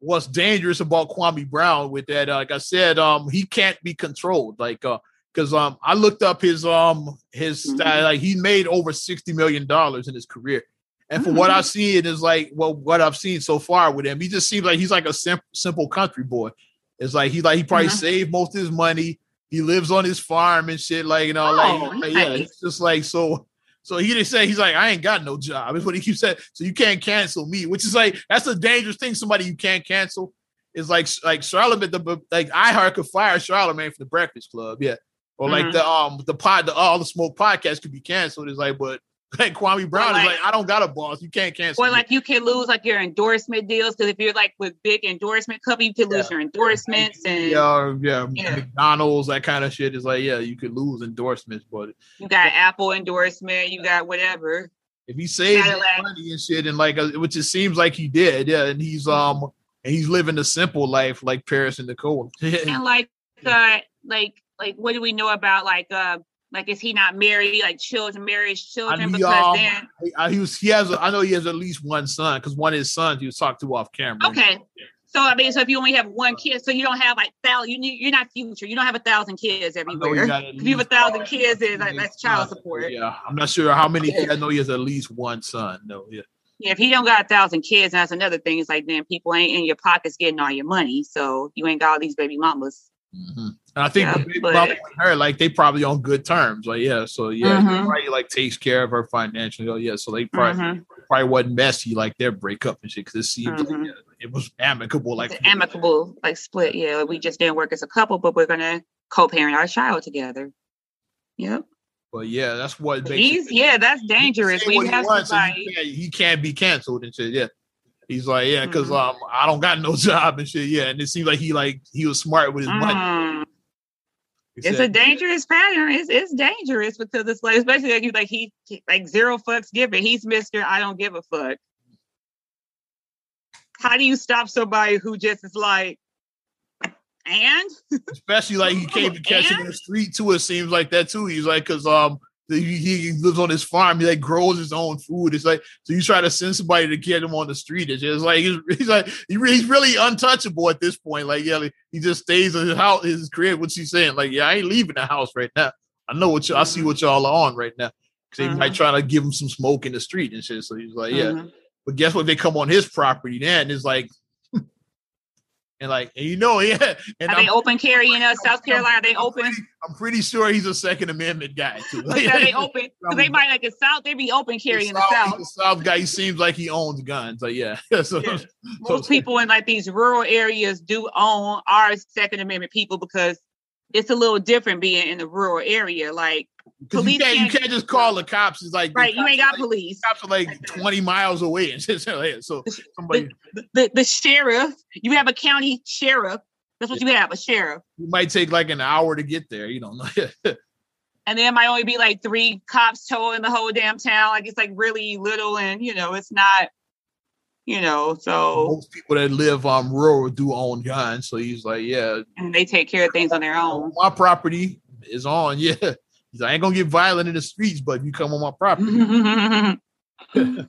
what's dangerous about Kwame Brown with that. Uh, like I said, um, he can't be controlled. Like, uh, because um, I looked up his um his mm-hmm. style. Like he made over sixty million dollars in his career, and for mm-hmm. what I've seen is like well, what I've seen so far with him, he just seems like he's like a sim- simple country boy. It's like he like he probably mm-hmm. saved most of his money. He lives on his farm and shit. Like you know, oh, like, nice. yeah, it's just like so. So he didn't say he's like, I ain't got no job. Is what he keeps saying. So you can't cancel me, which is like that's a dangerous thing. Somebody you can't cancel is like like Charlemagne. The like iHeart could fire Charlemagne from the Breakfast Club, yeah, or like mm-hmm. the um the pod the all the smoke podcast could be canceled. It's like, but like Kwame Brown like, is like, I don't got a boss. You can't cancel. Or like you can lose like your endorsement deals because if you're like with big endorsement company, you can lose yeah. your endorsements and yeah, yeah, yeah, McDonald's that kind of shit is like yeah, you could lose endorsements, but you got Apple endorsement, you got whatever. If he saves money and shit, and like, uh, which it seems like he did, yeah, and he's um, and he's living a simple life like Paris and Nicole, and like, uh, like, like, what do we know about like uh like, is he not married? Like, children, marriage, children? I because then he, he, was. He has. A, I know he has at least one son because one of his sons he was talked to off camera. Okay. So I mean, so if you only have one kid, so you don't have like thousand, you you're not future. You don't have a thousand kids everywhere. If you have a thousand kids, is like that's child support. Yeah, I'm not sure how many. Kids. I know he has at least one son. No, yeah. Yeah, if he don't got a thousand kids, that's another thing. It's like then people ain't in your pockets getting all your money, so you ain't got all these baby mamas. Mm-hmm. And I think yeah, the big but, with her, like they probably on good terms. Like, yeah, so yeah, mm-hmm. probably like takes care of her financially. Oh, yeah, so they probably mm-hmm. probably wasn't messy like their breakup and shit because it seems like mm-hmm. yeah, it was amicable, like amicable, like split. Yeah, we just didn't work as a couple, but we're gonna co-parent our child together. Yep. But yeah, that's what he's. Yeah, that's dangerous. We have somebody. He can't, he can't be canceled and shit. Yeah. He's like, yeah, because mm-hmm. um, I don't got no job and shit. Yeah, and it seems like he like he was smart with his money. It's a dangerous pattern. It's it's dangerous because it's like, especially like you like he like zero fucks given. He's Mister I don't give a fuck. How do you stop somebody who just is like, and especially like he can't even catch him in the street too. It seems like that too. He's like, cause um, he, he lives on his farm. He like grows his own food. It's like so you try to send somebody to get him on the street. It's just like he's, he's like he, he's really untouchable at this point. Like yeah, like, he just stays in his house, his crib. What's he saying? Like yeah, I ain't leaving the house right now. I know what you. I see what y'all are on right now. Because they might mm-hmm. try to give him some smoke in the street and shit. So he's like yeah. Mm-hmm. But guess what? They come on his property then. It's like And like, and you know, yeah. And are I'm, they open carry in uh, South Carolina? They open? I'm pretty, I'm pretty, sure he's a Second Amendment guy too. Are they open? They might like the South. They be open carry in the South. The South guy. He seems like he owns guns. Like yeah. so, yeah. Most so, people in like these rural areas do own our Second Amendment people because it's a little different being in the rural area. Like police you can't, you can't just call the cops. It's like right, you ain't got like, police. Cops are like twenty miles away, and so somebody the, the, the, sheriff. You have a county sheriff. That's what yeah. you have, a sheriff. You might take like an hour to get there. You don't know. and there might only be like three cops total in the whole damn town. Like it's like really little, and you know it's not you know, so most people that live on um, rural do own guns. So he's like, yeah. And they take care of things on their own. My property is on, yeah. He's like, I ain't gonna get violent in the streets, but if you come on my property.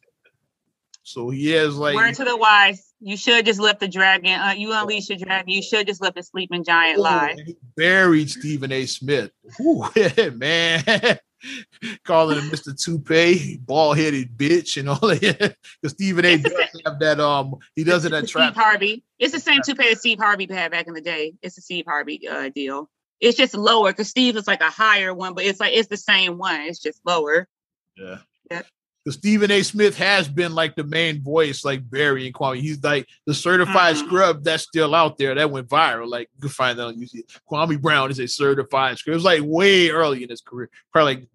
so he has like word to the wise. You should just let the dragon. Uh, you unleash the dragon. You should just let the sleeping giant oh, lie. Buried Stephen A. Smith. Ooh, man. calling him Mr. Toupee, bald headed bitch, and all that. Because Stephen A. does have that. Um, he does it at Trap. Steve Harvey. It's the same toupee that Steve Harvey had back in the day. It's a Steve Harvey uh, deal. It's just lower because Steve is like a higher one, but it's like it's the same one. It's just lower. Yeah. Yeah because Stephen A. Smith has been like the main voice, like Barry and Kwame. He's like the certified mm-hmm. scrub that's still out there that went viral. Like you can find that on YouTube. Kwame Brown is a certified scrub. It was like way early in his career, probably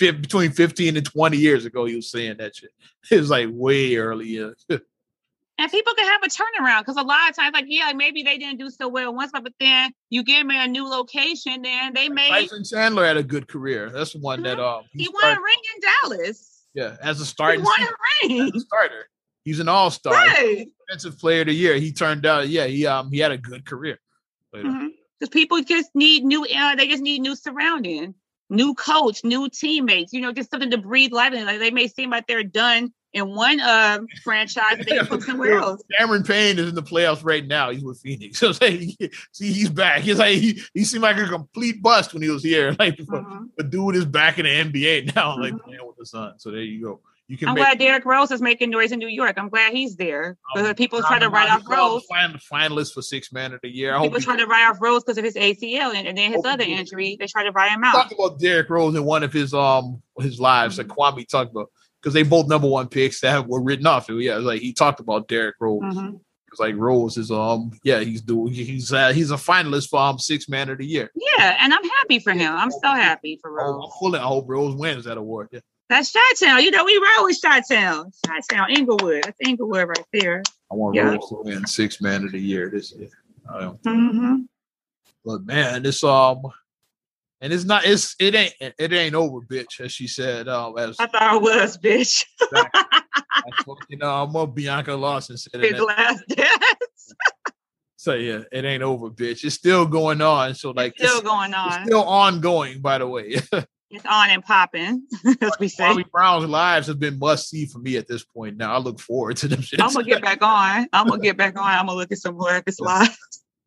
like between 15 and 20 years ago. He was saying that shit. It was like way early. Yeah. and people can have a turnaround because a lot of times, like, yeah, maybe they didn't do so well once, but then you get them a new location, then they may. Tyson Chandler had a good career. That's the one that um he, he won a ring in Dallas. Yeah, as a starting ring. starter. He's an all star, right. defensive player of the year. He turned out, yeah, he um he had a good career. Because mm-hmm. people just need new, uh, they just need new surrounding, new coach, new teammates. You know, just something to breathe life in. Like they may seem like they're done in one uh, franchise, they put somewhere else. Cameron Payne is in the playoffs right now. He's with Phoenix. So see, he's back. He's like he, he seemed like a complete bust when he was here. Like, mm-hmm. but dude is back in the NBA now, mm-hmm. like playing with the Sun. So there you go. You can. I'm make, glad Derrick Rose is making noise in New York. I'm glad he's there because um, people try to write off Rose. Finalist for six man of the year. I people try to write off Rose because of his ACL and, and then his other injury. They try to write him out. Talk about Derrick Rose in one of his um his lives mm-hmm. that Kwame talked about because they both number one picks that were written off. Yeah, like he talked about Derrick Rose. Mm-hmm. It's like Rose is um yeah he's doing he's uh, he's a finalist for um six man of the year. Yeah, and I'm happy for him. I'm so happy for oh, Rose. Oh, I hope Rose wins that award. Yeah. That's Chi-Town. You know, we roll with Chi-Town. Chi-Town, Englewood. That's Englewood right there. I want yeah. Rose to win six man of the year this year. Mm-hmm. But man, this um and it's not it's it ain't it ain't over, bitch, as she said. Um, as I thought it was, bitch. you know, I'm more Bianca Lawson said His last dance. so yeah, it ain't over, bitch. It's still going on. So like it's still going on. still ongoing, by the way. it's on and popping, as we say. Bobby Brown's lives have been must see for me at this point. Now I look forward to them. I'm gonna get back on. I'm gonna get back on. I'm gonna look at some more of his lives.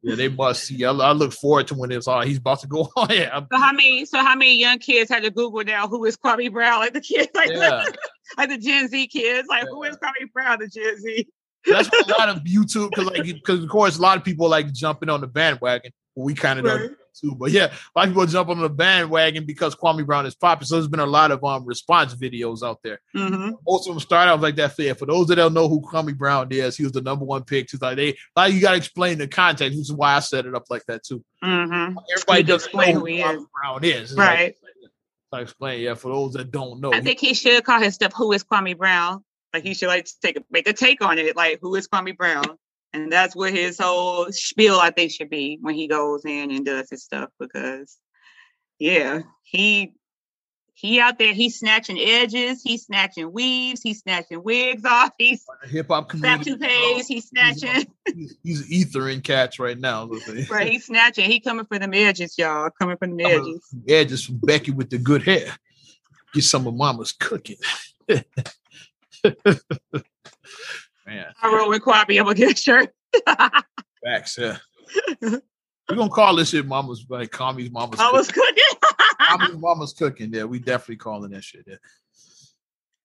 Yeah, they must see. I, I, look forward to when it's all he's about to go on. yeah. So how many? So how many young kids had to Google now who is Kwame Brown? Like the kids, like, yeah. like the Gen Z kids, like yeah. who is Kwame Brown? The Gen Z. That's a lot of YouTube because like because of course a lot of people like jumping on the bandwagon. We kind of right. Too. But yeah, a lot of people jump on the bandwagon because Kwame Brown is popular. So there's been a lot of um response videos out there. Mm-hmm. Most of them start out like that. For, for those that don't know who Kwame Brown is, he was the number one pick. He's like they like you got to explain the context, which is why I set it up like that too. Mm-hmm. Everybody doesn't know who, who Kwame is. Brown is, right? Like, I explain, yeah. For those that don't know, I think he should call his stuff "Who is Kwame Brown." Like he should like take a, make a take on it. Like, who is Kwame Brown? And that's what his whole spiel, I think, should be when he goes in and does his stuff. Because, yeah, he he out there, he's snatching edges, he's snatching weaves, he's snatching wigs off, he's hip hop community. toupees, he's snatching. He's, he's, ethering cats right now. right, he's snatching. He coming for them edges, y'all. Coming for the edges. Edges from Becky with the good hair. Get some of Mama's cooking. Man. I roll with Quappy. I'm gonna get a shirt. Facts, yeah. We're gonna call this shit mama's like Kwame's mama's Mama's cooking. Kwame's mama's cooking. Yeah, we definitely calling that shit. Yeah.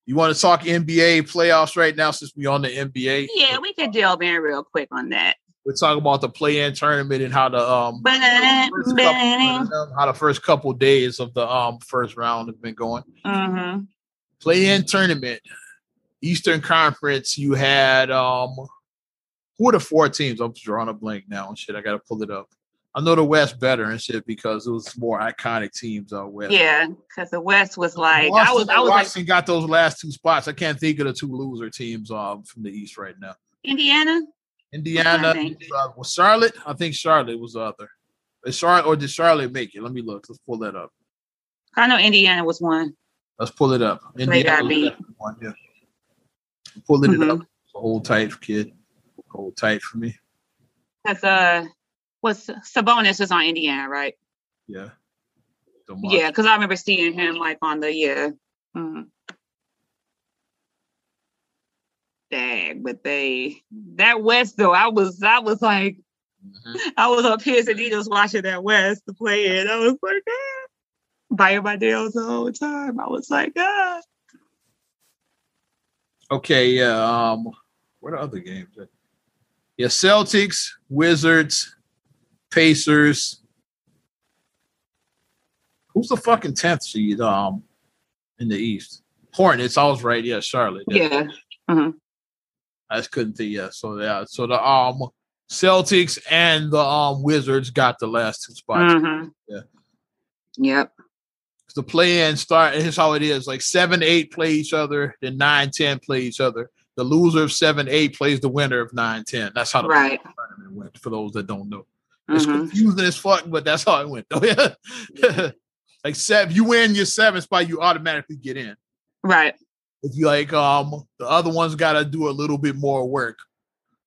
You want to talk NBA playoffs right now since we on the NBA? Yeah, we could delve in real quick on that. We're talking about the play-in tournament and how the um first couple, how the first couple days of the um first round have been going. Mm-hmm. Play-in tournament, Eastern Conference. You had um, who are the four teams? I'm drawing a blank now and shit. I gotta pull it up. I know the West better and shit because it was more iconic teams out west. Yeah, because the West was like Boston, I was I was Washington like, got those last two spots. I can't think of the two loser teams um from the East right now. Indiana. Indiana uh, was Charlotte. I think Charlotte was the other. Is Charlotte or did Charlotte make it? Let me look. Let's pull that up. I know Indiana was one. Let's pull it up. Indiana one. Yeah. Pull it mm-hmm. up. Hold tight, kid. Hold tight for me. That's uh was Sabonis is on Indiana, right? Yeah. Yeah, because I remember seeing him like on the yeah. Mm-hmm. Dang, but they that West though, I was I was like mm-hmm. I was up here and just watching that West to play it. I was like, ah. biting my nails the whole time. I was like, ah. Okay, yeah. Um, what are other games? Yeah, Celtics, Wizards, Pacers. Who's the fucking tenth seed um in the East? Hornets. I was right. Yeah, Charlotte. Yeah. yeah. Uh-huh. I just couldn't think. Yeah. So yeah. So the um Celtics and the um Wizards got the last two spots. Uh-huh. Yeah. Yep. The play in start. Here's how it is. Like seven, eight play each other. Then nine, ten play each other. The loser of seven, eight plays the winner of nine, ten. That's how the right. tournament went. For those that don't know. It's mm-hmm. confusing as fuck, but that's how it went though. Yeah. like seven, you win your seven spot, you automatically get in. Right. If you like um the other ones gotta do a little bit more work.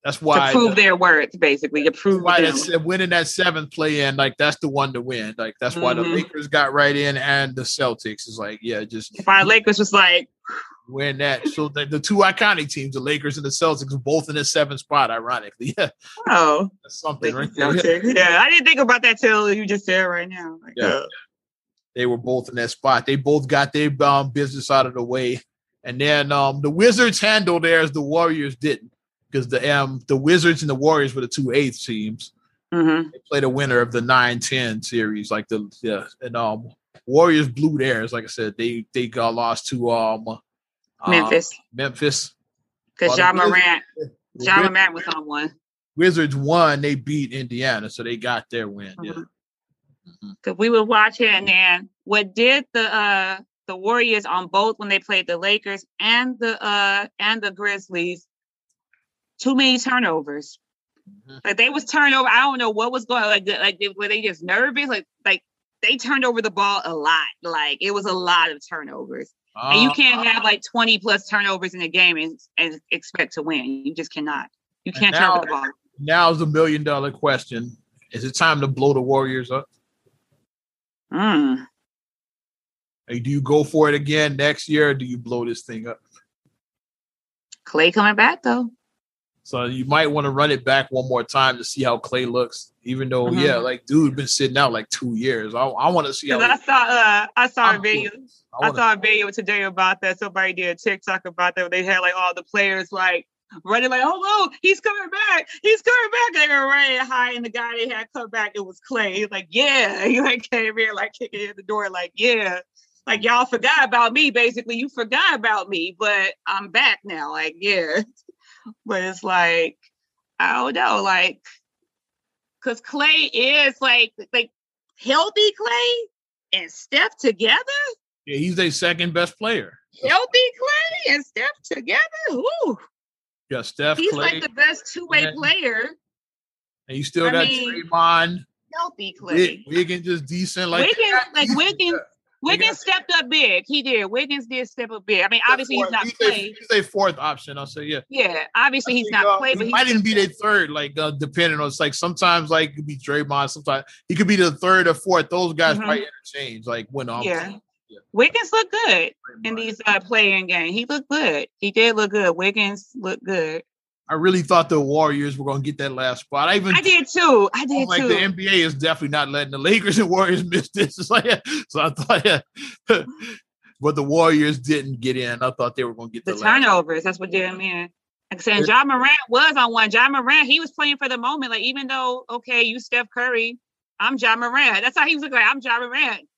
That's why to prove their worth, basically. To prove why that winning that seventh play in, like that's the one to win. Like that's mm-hmm. why the mm-hmm. Lakers got right in and the Celtics is like, yeah, just why Lakers was like win that. So the, the two iconic teams, the Lakers and the Celtics, both in the seventh spot, ironically. Yeah. Oh. That's something right there. Yeah. I didn't think about that till you just said right now. Like, yeah. Uh, they were both in that spot. They both got their um, business out of the way. And then um, the Wizards handled theirs, the Warriors didn't. Because the um the Wizards and the Warriors were the two eighth teams. Mm-hmm. They played a winner of the 9-10 series. Like the yeah, and um Warriors blew theirs. Like I said, they they got lost to um Memphis. Um, Memphis. Because Ja Morant, Ja Morant was on one. Wizards won. They beat Indiana, so they got their win. Mm-hmm. Yeah. Because mm-hmm. we were watching, and then what did the uh the Warriors on both when they played the Lakers and the uh and the Grizzlies? Too many turnovers. Mm-hmm. Like they was turnover. I don't know what was going. Like like were they just nervous? Like like they turned over the ball a lot. Like it was a lot of turnovers. Uh, and you can't have like 20 plus turnovers in a game and, and expect to win. You just cannot. You can't now, turn the ball. Now's the million dollar question. Is it time to blow the Warriors up? Mm. Hey, do you go for it again next year or do you blow this thing up? Klay coming back though. So you might want to run it back one more time to see how Klay looks. Even though, mm-hmm. yeah, like dude been sitting out like two years. I, I want to see how. I saw uh, I saw a video. I, I saw a video today about that. Somebody did a TikTok about that. They had like all the players like running like, oh no, he's coming back, he's coming back. They were running high, and the guy they had come back, it was Klay. He's like, yeah, he like came in like kicking in the door, like, yeah, like y'all forgot about me. Basically, you forgot about me, but I'm back now. Like, yeah. but it's like I don't know, like because Klay is like like healthy Klay and Steph together. Yeah, he's their second best player. Healthy Klay and Steph together. Ooh. Yeah, Steph. He's Klay, like the best two way player. And you still I got mean, Draymond. Healthy Klay. Wiggins just decent. Like Wiggins, like Wiggins. Wiggins stepped up big. He did. Wiggins did step up big. I mean, obviously he's not play. He's a fourth option. I'll say yeah. Yeah, obviously he's not uh, play, but he might even be the third. Like uh, depending on it's like sometimes like it could be Draymond. Sometimes he could be the third or fourth. Those guys mm-hmm. might interchange. Like when um, yeah. yeah. Wiggins looked good in these uh, playing game. He looked good. He did look good. Wiggins looked good. I really thought the Warriors were going to get that last spot. I even I did too. I did like too. the NBA is definitely not letting the Lakers and Warriors miss this. It's like, so I thought, yeah. but the Warriors didn't get in. I thought they were going to get the, the turnovers. That's what did them in. Like saying Ja Morant was on one. Ja Morant, he was playing for the moment. Like even though, okay, you Steph Curry, I'm Ja Morant. That's how he was looking like. I'm Ja Morant.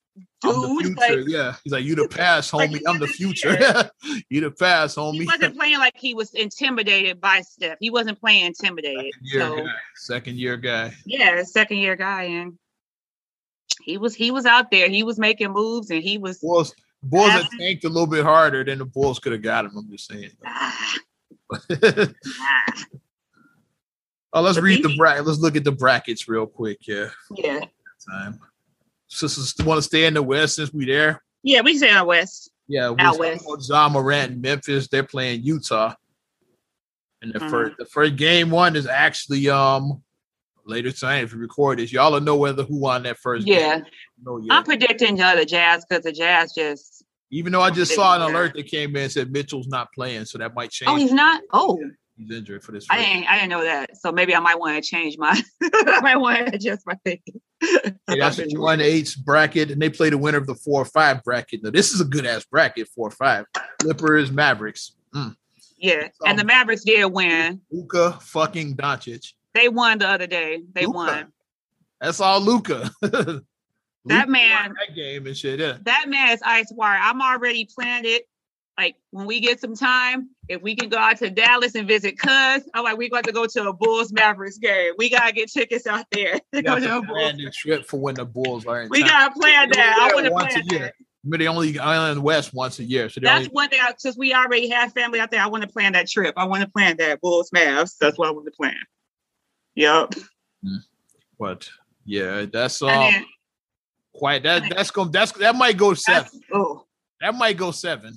Dude, I'm the future. Like, yeah, he's like, you the past, homie. Like I'm the future. you the past, homie. He wasn't playing like he was intimidated by Steph. He wasn't playing intimidated. Second year, so, guy. Second year guy. Yeah, second year guy, and he was he was out there. He was making moves, and he was. Bulls, Bulls had tanked a little bit harder than the Bulls could have got him. I'm just saying. Ah. oh, let's read the bracket. Let's look at the brackets real quick. Yeah. Yeah. Time. Sisters want to stay in the West since we there. Yeah, we stay in the West. Yeah, out West. Ja Morant in Memphis. They're playing Utah. And the mm-hmm. first the first game one is actually um later tonight if you record this. Y'all will know whether who won that first yeah. I'm predicting the Jazz because the Jazz just even though I just saw an alert that came in and said Mitchell's not playing, so that might change. Oh, he's not. Oh, he's injured for this. I didn't. I didn't know that. So maybe I might want to change my. I might want to adjust my thinking. hey, that's one eight bracket, and they play the winner of the four or five bracket. Now this is a good ass bracket, four or five. Clippers, Mavericks. Mm. Yeah, so, and the Mavericks did win. Luka fucking Doncic. They won the other day. They Luka. won. That's all Luka. that man that game and shit. Yeah. That man is ice wire. I'm already planned it. Like when we get some time, if we can go out to Dallas and visit Cuz, I'm like, we got to go to a Bulls Mavericks game. We gotta get tickets out there. We got to plan the trip for when the Bulls are in. We gotta plan that. I want to plan that. But they only island west once a year. So that's only- one thing. since we already have family out there, I want to plan that trip. I want to plan that Bulls Mavs. That's what I want to plan. Yep. But yeah, that's um. Quite that that's gonna that's that might go seven. Oh. That might go seven.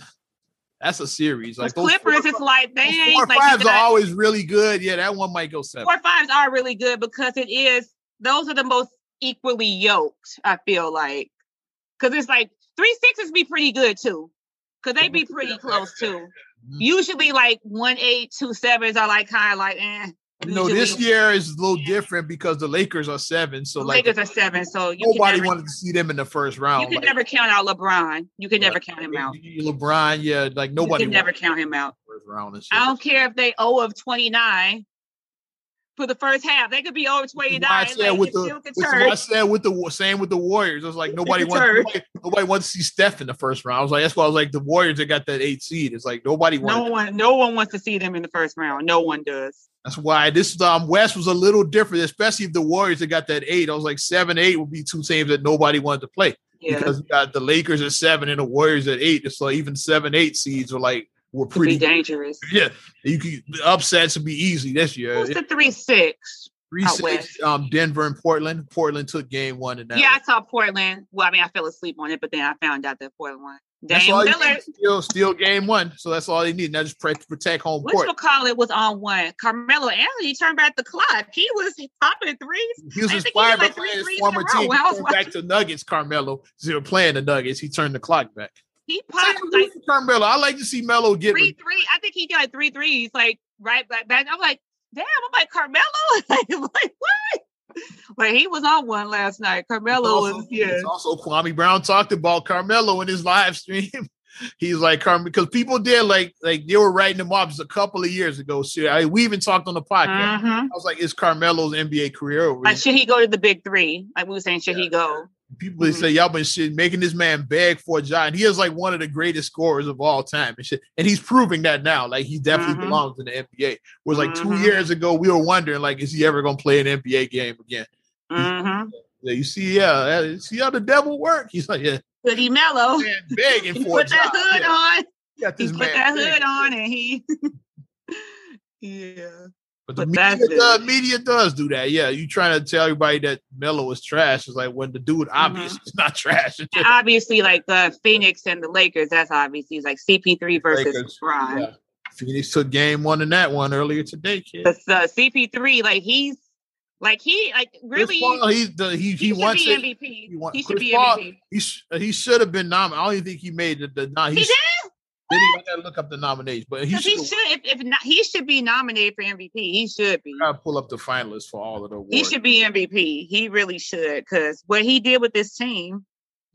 That's a series. Like those Clippers, four, it's like they ain't four like fives are always really good. Yeah, that one might go seven. Four fives are really good because it is those are the most equally yoked. I feel like because it's like three sixes be pretty good too, because they be pretty close too. Usually, like one eight, two sevens are like kind of like eh. You know, this year is a little different because the Lakers are seven. So the like Lakers are seven. So nobody never, wanted to see them in the first round. You can like, never count out LeBron. You can never count him out. LeBron, yeah, like nobody. You can never count him out. First round I don't care if they owe of twenty nine for the first half. They could be oh over 29. I said like, with the, I said with the same with the Warriors. I was like nobody wants nobody, nobody wants to see Steph in the first round. I was like, that's why I was like the Warriors that got that eight seed. It's like nobody wants no one, no one wants to see them in the first round. No one does. That's why this um West was a little different, especially if the Warriors that got that eight. I was like seven, eight would be two teams that nobody wanted to play. Yeah. Because you got the Lakers at seven and the Warriors at eight. So even seven, eight seeds were like were pretty dangerous. Yeah. You could the upsets would be easy this year. What's the three six? Three six, um, Denver and Portland. Portland took game one and that. Yeah, I saw Portland. Well, I mean, I fell asleep on it, but then I found out that Portland won. That's all you need. Still, still game one. So that's all they need. Now just pray to protect home court. Which call it was on one. Carmelo Anthony turned back the clock. He was popping threes. He was inspired by like his former team. Back to Nuggets, Carmelo. They were playing the Nuggets. He turned the clock back. He popped like Carmelo. I like to see Melo get three three. I think he got three threes, like right back. back. I'm like, damn. I'm like Carmelo. like, like what? But he was on one last night. Carmelo also, was yeah. Also, Kwame Brown talked about Carmelo in his live stream. He's like Carmelo because people did like like they were writing him off a couple of years ago. So I, we even talked on the podcast. Mm-hmm. I was like, "Is Carmelo's NBA career over?" Like, should he go to the big three? Like we were saying, should yeah. he go? People mm-hmm. say y'all been shit making this man beg for a job. And he is like one of the greatest scorers of all time and shit. And he's proving that now. Like he definitely mm-hmm. belongs in the NBA. Was like two mm-hmm. years ago, we were wondering like, is he ever gonna play an NBA game again? Mm-hmm. Yeah, you see, yeah, see how the devil work. He's like, yeah, Hoodie Melo. begging for put that hood yeah. on. This he put that hood on, and he, yeah. But the but media, does, media does do that. Yeah, you trying to tell everybody that Melo is trash. It's like when the dude mm-hmm. obviously mm-hmm. is not trash. obviously, like the Phoenix and the Lakers, that's obviously like CP3 versus Lakers, Yeah. Phoenix took game one in that one earlier today, kid. But uh, CP3, like he's like he like really Paul, he the, he he, he wants be MVP. He, won, he should be Paul, MVP. He, sh- he should have been nominated. I don't even think he made the, the no, he, he did. Gotta look up the nominations, but he should. He should if, if not, he should be nominated for MVP. He should be. Gotta pull up the finalists for all of the awards. He should be MVP. He really should because what he did with this team,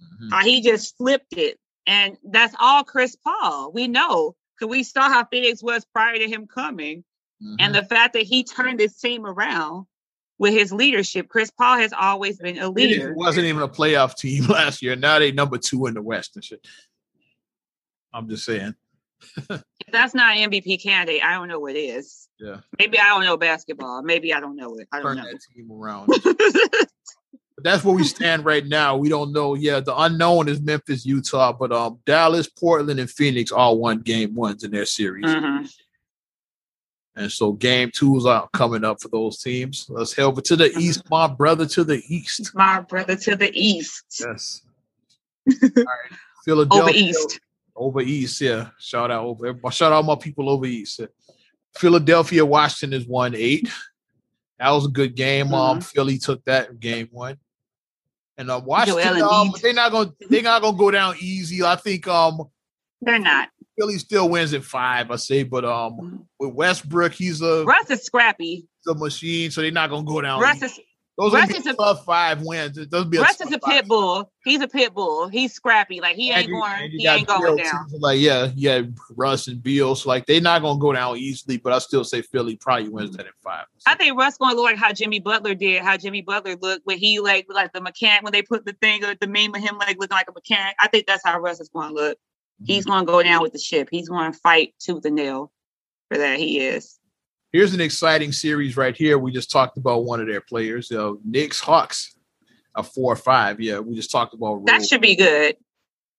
mm-hmm. uh, he just flipped it, and that's all Chris Paul. We know because we saw how Phoenix was prior to him coming Mm-hmm. And the fact that he turned this team around with his leadership, Chris Paul has always been a leader. It wasn't even a playoff team last year. Now they number two in the West and shit. I'm just saying. if that's not MVP candidate, I don't know what is. Yeah. Maybe I don't know basketball. Maybe I don't know it. I don't Turn know. that team around. but that's where we stand right now. We don't know. Yeah, the unknown is Memphis, Utah, but um, Dallas, Portland, and Phoenix all won game ones in their series. Mm-hmm. And so game twos are coming up for those teams. Let's head over to the mm-hmm. east, my brother to the east. My brother to the east. Yes. all right. Philadelphia. Over east. Over east, yeah. Shout out over shout out my people over east. Philadelphia, Washington is one eight. That was a good game. Um, mm-hmm. Um, Philly took that game one. And uh, Washington, um, they're not gonna they're not gonna go down easy. I think um they're not. Philly still wins at five, I say, but um mm-hmm. with Westbrook, he's a Russ is scrappy. He's a machine, so they're not gonna go down. Russ easy. is those Russ is a tough five wins. Those be Russ is a pit bull. He's a pit bull. He's scrappy. Like he ain't going. He ain't going down. Like yeah, yeah. Russ and Beal. So like they're not gonna go down easily. But I still say Philly probably wins that in five. I think Russ is gonna look like how Jimmy Butler did. How Jimmy Butler looked when he like like the mechanic when they put the thing or the meme of him like looking like a mechanic. I think that's how Russ is gonna look. Mm-hmm. He's gonna go down with the ship. He's gonna fight tooth and nail for that. He is. Here's an exciting series right here. We just talked about one of their players, uh, Knicks Hawks, a four or five. Yeah, we just talked about that should be good.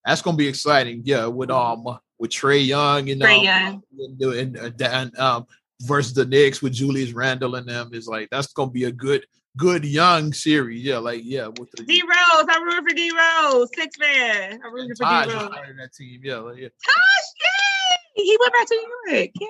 That's gonna be exciting. Yeah, with um with Trae Young and Trae um, Young and, and, and um versus the Knicks with Julius Randle and them is like that's gonna be a good good young series. Yeah, like yeah. With the D Rose, I'm rooting for D Rose, six man. I'm rooting for D Rose. That team, yeah, like, yeah. Tosh, yay! He went back to New York. Yeah.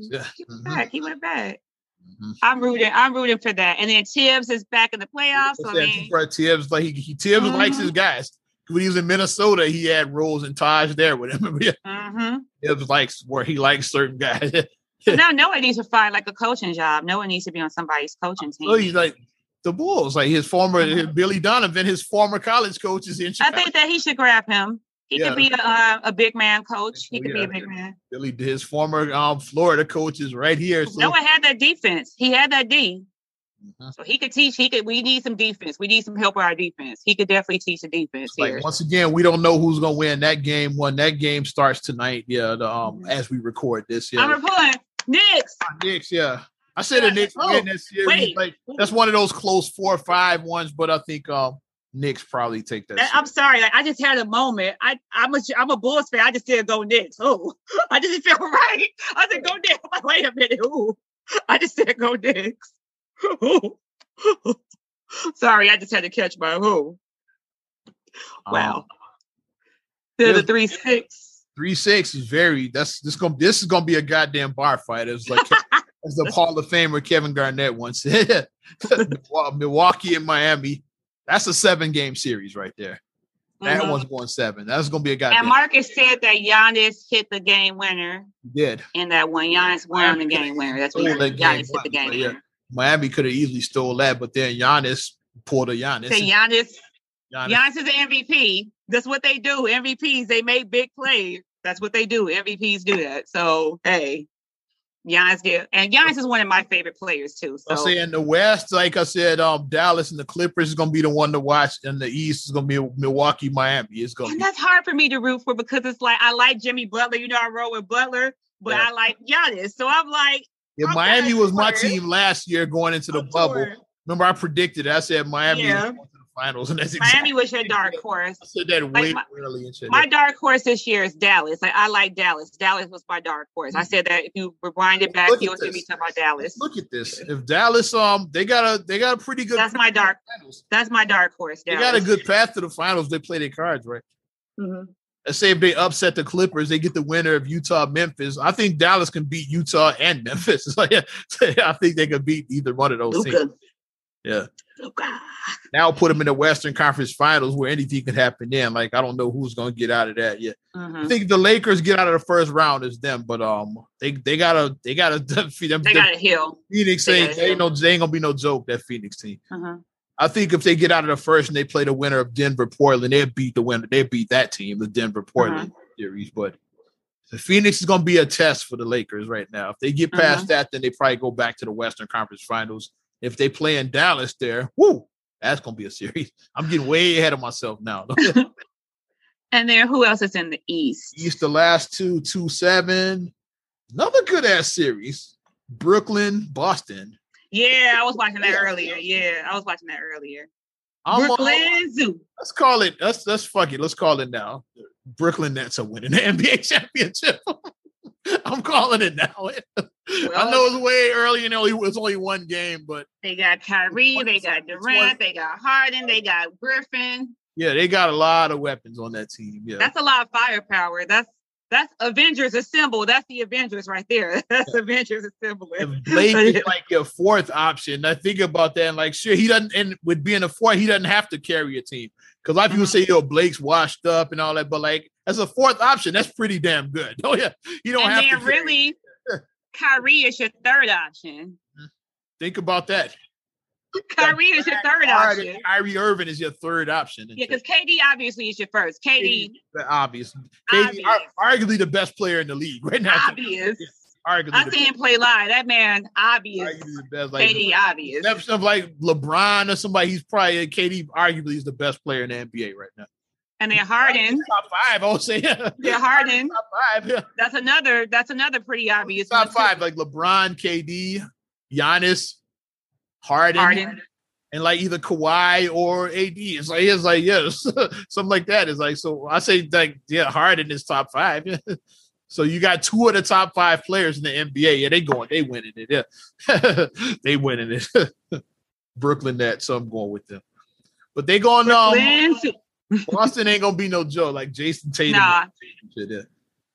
He went mm-hmm. back. He went back. Mm-hmm. I'm rooting. I'm rooting for that. And then Tibbs is back in the playoffs. So I mean, for Tibbs, like he, he Tibbs mm-hmm. likes his guys. When he was in Minnesota, he had Rose and Taj there with him. mm-hmm. Tibbs likes where he likes certain guys. so now Noah needs to find like a coaching job. Noah needs to be on somebody's coaching team. So he's like the Bulls, like his former mm-hmm. Billy Donovan, his former college coach is in. Chicago. I think that he should grab him. He yeah. could be a, a big man coach. He could yeah. be a big man. Billy, his former um, Florida coach is right here. So. Noah had that defense. He had that D. Mm-hmm. So he could teach. He could. We need some defense. We need some help with our defense. He could definitely teach the defense like, here. Once again, we don't know who's gonna win that game. One that game starts tonight. Yeah, the, um, mm-hmm. as we record this. Yeah, I'm reporting Knicks. Knicks. Yeah, I said the Knicks oh, win this series. Wait. Like, that's one of those close four or five ones. But I think um, Knicks probably take that. I'm sorry, like I just had a moment. I I'm a I'm a Bulls fan. I just said go Knicks. Oh, I just feel right. I said go Knicks. Like, wait a minute. Ooh, I just said go Knicks. Ooh. sorry, I just had to catch my who. Wow. Um, They're the three six. Three six is very. That's this gonna this is gonna be a goddamn bar fight. It's like as the Hall of Famer Kevin Garnett once said. Milwaukee and Miami that's a seven game series right there. That mm-hmm. one's going seven. That's going to be a guy. And Marcus said that Giannis hit the game winner. He did. In that one, Giannis won the game winner. That's what Giannis hit the game yeah. winner. Miami could have easily stole that, but then Giannis pulled a Giannis. Say Giannis, Giannis. Giannis is an MVP. That's what they do. MVPs, they make big plays. That's what they do. MVPs do that. So hey, Giannis did, and Giannis is one of my favorite players too. So. I say in the West, like I said, um, Dallas and the Clippers is going to be the one to watch, and the East is going to be Milwaukee, Miami. It's going. And be- that's hard for me to root for because it's like I like Jimmy Butler. You know, I roll with Butler, but yeah. I like Giannis, so I'm like. Yeah, Miami was my team last year going into the I'm bubble. Sure. Remember, I predicted. I said Miami yeah finals, and that's exactly Miami was your dark horse. I said that way like my, early and shit. My dark horse this year is Dallas. Like I like Dallas. Dallas was my dark horse. I said that if you rewind it back, you'll hear me talk about Dallas. Look at this. If Dallas, um, they got a they got a pretty good. That's my dark. Finals. That's my dark horse. Dallas. They got a good path to the finals. They play their cards right. Mm-hmm. Let's say if they upset the Clippers, they get the winner of Utah Memphis. I think Dallas can beat Utah and Memphis. It's like, yeah, I think they can beat either one of those Luka. teams. Yeah. Now put them in the Western Conference Finals where anything could happen then. Like I don't know who's gonna get out of that yet. Mm-hmm. I think the Lakers get out of the first round is them, but um they they gotta they gotta defeat them. They gotta heal. Phoenix they ain't, ain't no they ain't gonna be no joke, that Phoenix team. Mm-hmm. I think if they get out of the first and they play the winner of Denver Portland, they beat the winner, they beat that team, the Denver Portland mm-hmm. series. But The Phoenix is going to be a test for the Lakers right now. If they get past uh-huh. that, then they probably go back to the Western Conference Finals. If they play in Dallas, there, whoo, that's going to be a series. I'm getting way ahead of myself now. and then who else is in the East? East, the last two, two seven. Another good ass series. Brooklyn, Boston. Yeah, I was watching that earlier. Yeah, I was watching that earlier. I'm Brooklyn Zoo. Let's call it. Let's let's fuck it. Let's call it now. Brooklyn Nets are winning the NBA championship. I'm calling it now. Well, I know it's way early you know, it was only one game, but they got Kyrie, they got Durant, they got Harden, they got Griffin. Yeah, they got a lot of weapons on that team. Yeah, that's a lot of firepower. That's that's Avengers assemble. That's the Avengers right there. That's yeah. Avengers assemble. Blake is like your fourth option. I think about that. And like, sure, he doesn't. And with being a fourth, he doesn't have to carry a team. Because a lot of people mm-hmm. say, "Yo, Blake's washed up and all that," but like as a fourth option, that's pretty damn good. Oh yeah, you don't and have to. really, Kyrie is your third option. Mm-hmm. Think about that. Kyrie is your third option. Kyrie Irving is your third option. Yeah, because KD obviously is your first. KD, KD obvious. KD, obvious. arguably the best player in the league right now. Obvious. Arguably I see him play live. That man, obvious. Best, like, KD, obvious. Exception of like LeBron or somebody, he's probably KD. Arguably, is the best player in the NBA right now. And then Harden, top five. I would say, yeah, Harden, top five. Yeah. That's another. That's another pretty obvious. Top five, like LeBron, KD, Giannis, Harden, Harden. and like either Kawhi or AD. It's like it's like yes, something like that. It's like so. I say like yeah, Harden is top five. so you got two of the top five players in the NBA. Yeah, they going, they winning it. Yeah, they winning it. Brooklyn Nets. So I'm going with them. But they going um. Boston ain't gonna be no joke like Jayson Tatum. Nah.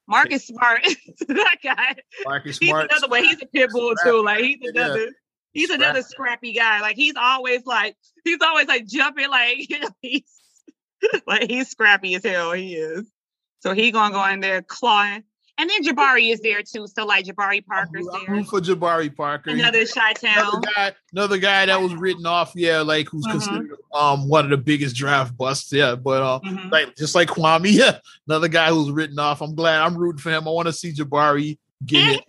Marcus Smart, that guy. Marcus Smart. He's another way. He's a pit bull too. Like he's another. Yeah he's another scrappy guy. Like he's always like he's always like jumping like you know he's like he's scrappy as hell. He is. So he gonna go in there clawing. And then Jabari is there too. So like Jabari Parker's I'm, there. for Jabari Parker. Another Chi Town. Another guy, another guy that was written off. Yeah, like who's mm-hmm. considered um one of the biggest draft busts. Yeah, but uh, mm-hmm. like just like Kwame. Yeah, another guy who's written off. I'm glad. I'm rooting for him. I want to see Jabari get and, it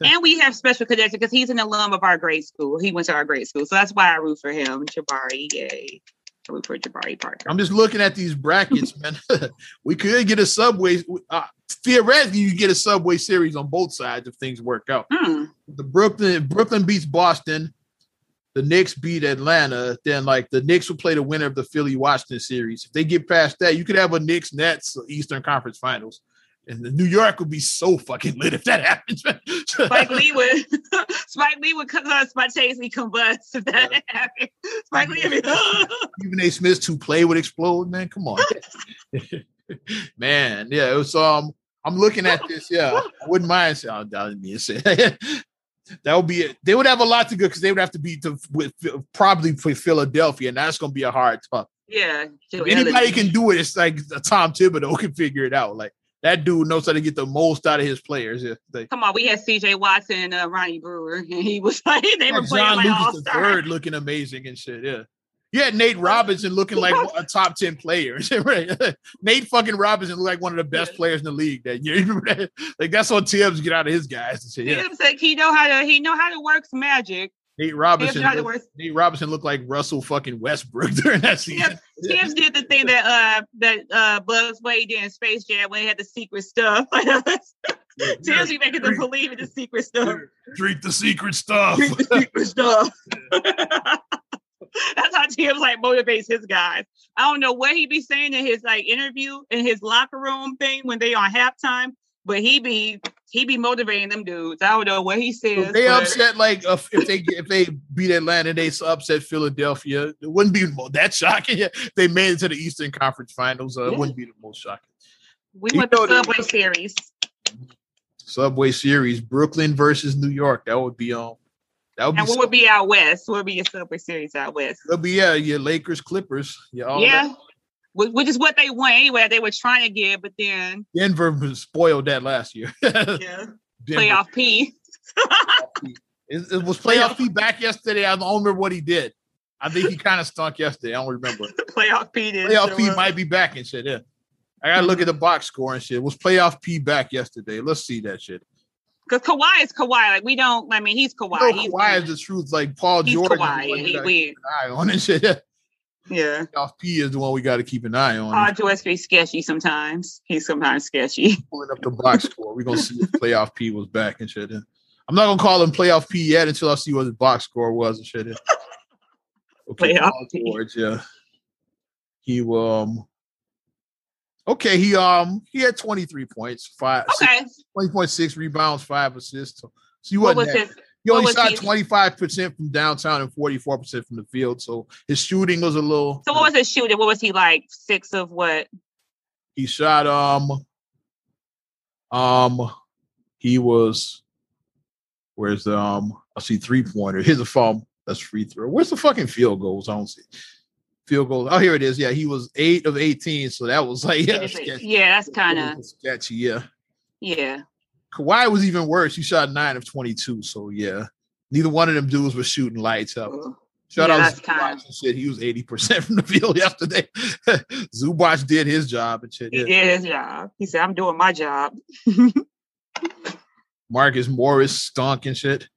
and we have special connection because he's an alum of our grade school. He went to our grade school, so that's why I root for him. Jabari, yay! Root for Jabari Parker. I'm just looking at these brackets, man. we could get a subway. Uh, theoretically, you get a subway series on both sides if things work out. Hmm. The Brooklyn Brooklyn beats Boston. The Knicks beat Atlanta. Then, like the Knicks will play the winner of the Philly Washington series. If they get past that, you could have a Knicks Nets Eastern Conference Finals. And New York would be so fucking lit if that happens. Spike Lee would Spike Lee would uh, spontaneously combust if that yeah. happened. Spike Lee would Stephen A. Smith's to play would explode, man. Come on. man, yeah, it was um I'm looking at this, yeah. I wouldn't mind saying oh, that would be that would be it. They would have a lot to go because they would have to be the, with probably for Philadelphia, and that's gonna be a hard tough. Yeah. Anybody can do it. It's like Tom Thibodeau can figure it out. Like that dude knows how to get the most out of his players. Yeah, they, Come on, we had C.J. Watson and uh, Ronnie Brewer, and he was like they were playing John like the third, looking amazing and shit. Yeah, you had Nate Robinson looking like a top ten player. Nate fucking Robinson looked like one of the best players in the league that year. like that's what Tibbs get out of his guys. And shit. Yeah. Tibbs like he know how to he know how to work magic. Nate Robinson. Looked, Nate Robinson looked like Russell fucking Westbrook during that season. Tibbs did the thing that uh that uh Buzz Wade did in Space Jam when he had the secret stuff. Tibbs be making them believe in the secret stuff. Drink the secret stuff. Drink the secret stuff. That's how Tibbs like motivates his guys. I don't know what he'd be saying in his like interview in his locker room thing when they on halftime, but he be he be motivating them dudes. I don't know what he says. They but... upset like uh, if they if they beat Atlanta, they upset Philadelphia. It wouldn't be that shocking. they made it to the Eastern Conference Finals. Uh, yeah. It wouldn't be the most shocking. We you went the Subway they, Series. Subway Series, Brooklyn versus New York. That would be on. Um, that would and be what would be out west? What would be your Subway Series out west? It'll be yeah, your Lakers, Clippers. Yeah, yeah which is what they want anyway. They were trying to get, but then Denver spoiled that last year. yeah, playoff P. it, it, was playoff P back yesterday. I don't remember what he did. I think he kind of stunk yesterday. I don't remember. playoff P did. Playoff P might be back and shit. Yeah. I gotta look at the box score and shit. Was playoff P back yesterday? Let's see that shit. Because Kawhi is Kawhi. Like we don't. I mean, he's Kawhi. No, he's Kawhi is the truth. Like Paul he's George, Kawhi. the one you He- gotta we- keep an eye on and shit. Yeah. Playoff P is the one we got to keep an eye on. Paul George be sketchy sometimes. He's sometimes sketchy. pulling up the box score. We're gonna see if playoff P was back and shit. I'm not gonna call him playoff P yet until I see what his box score was and shit. Okay, Playoff P. George, yeah. He um okay, he um he had 23 points, five Okay. 20.6 rebounds, five assists. So, he What was that- his? He only shot he- 25% from downtown and 44% from the field. So his shooting was a little So what was his shooting? What was he like? Six of what? He shot um um he was where's the um I see three pointer. Here's a foul. That's free throw. Where's the fucking field goals? I don't see field goals. Oh, here it is. Yeah, he was eight of 18. So that was like yeah. Yeah, that's kind of sketchy. Yeah. yeah. Kawhi was even worse. He shot nine of 22. So yeah. Neither one of them dudes was shooting lights up. Shout Yeah, out that's Zubac and shit. He was 80% from the field yesterday. Zubac did his job and shit. He Yeah. did his job. He said, "I'm doing my job." Marcus Morris stunk and shit.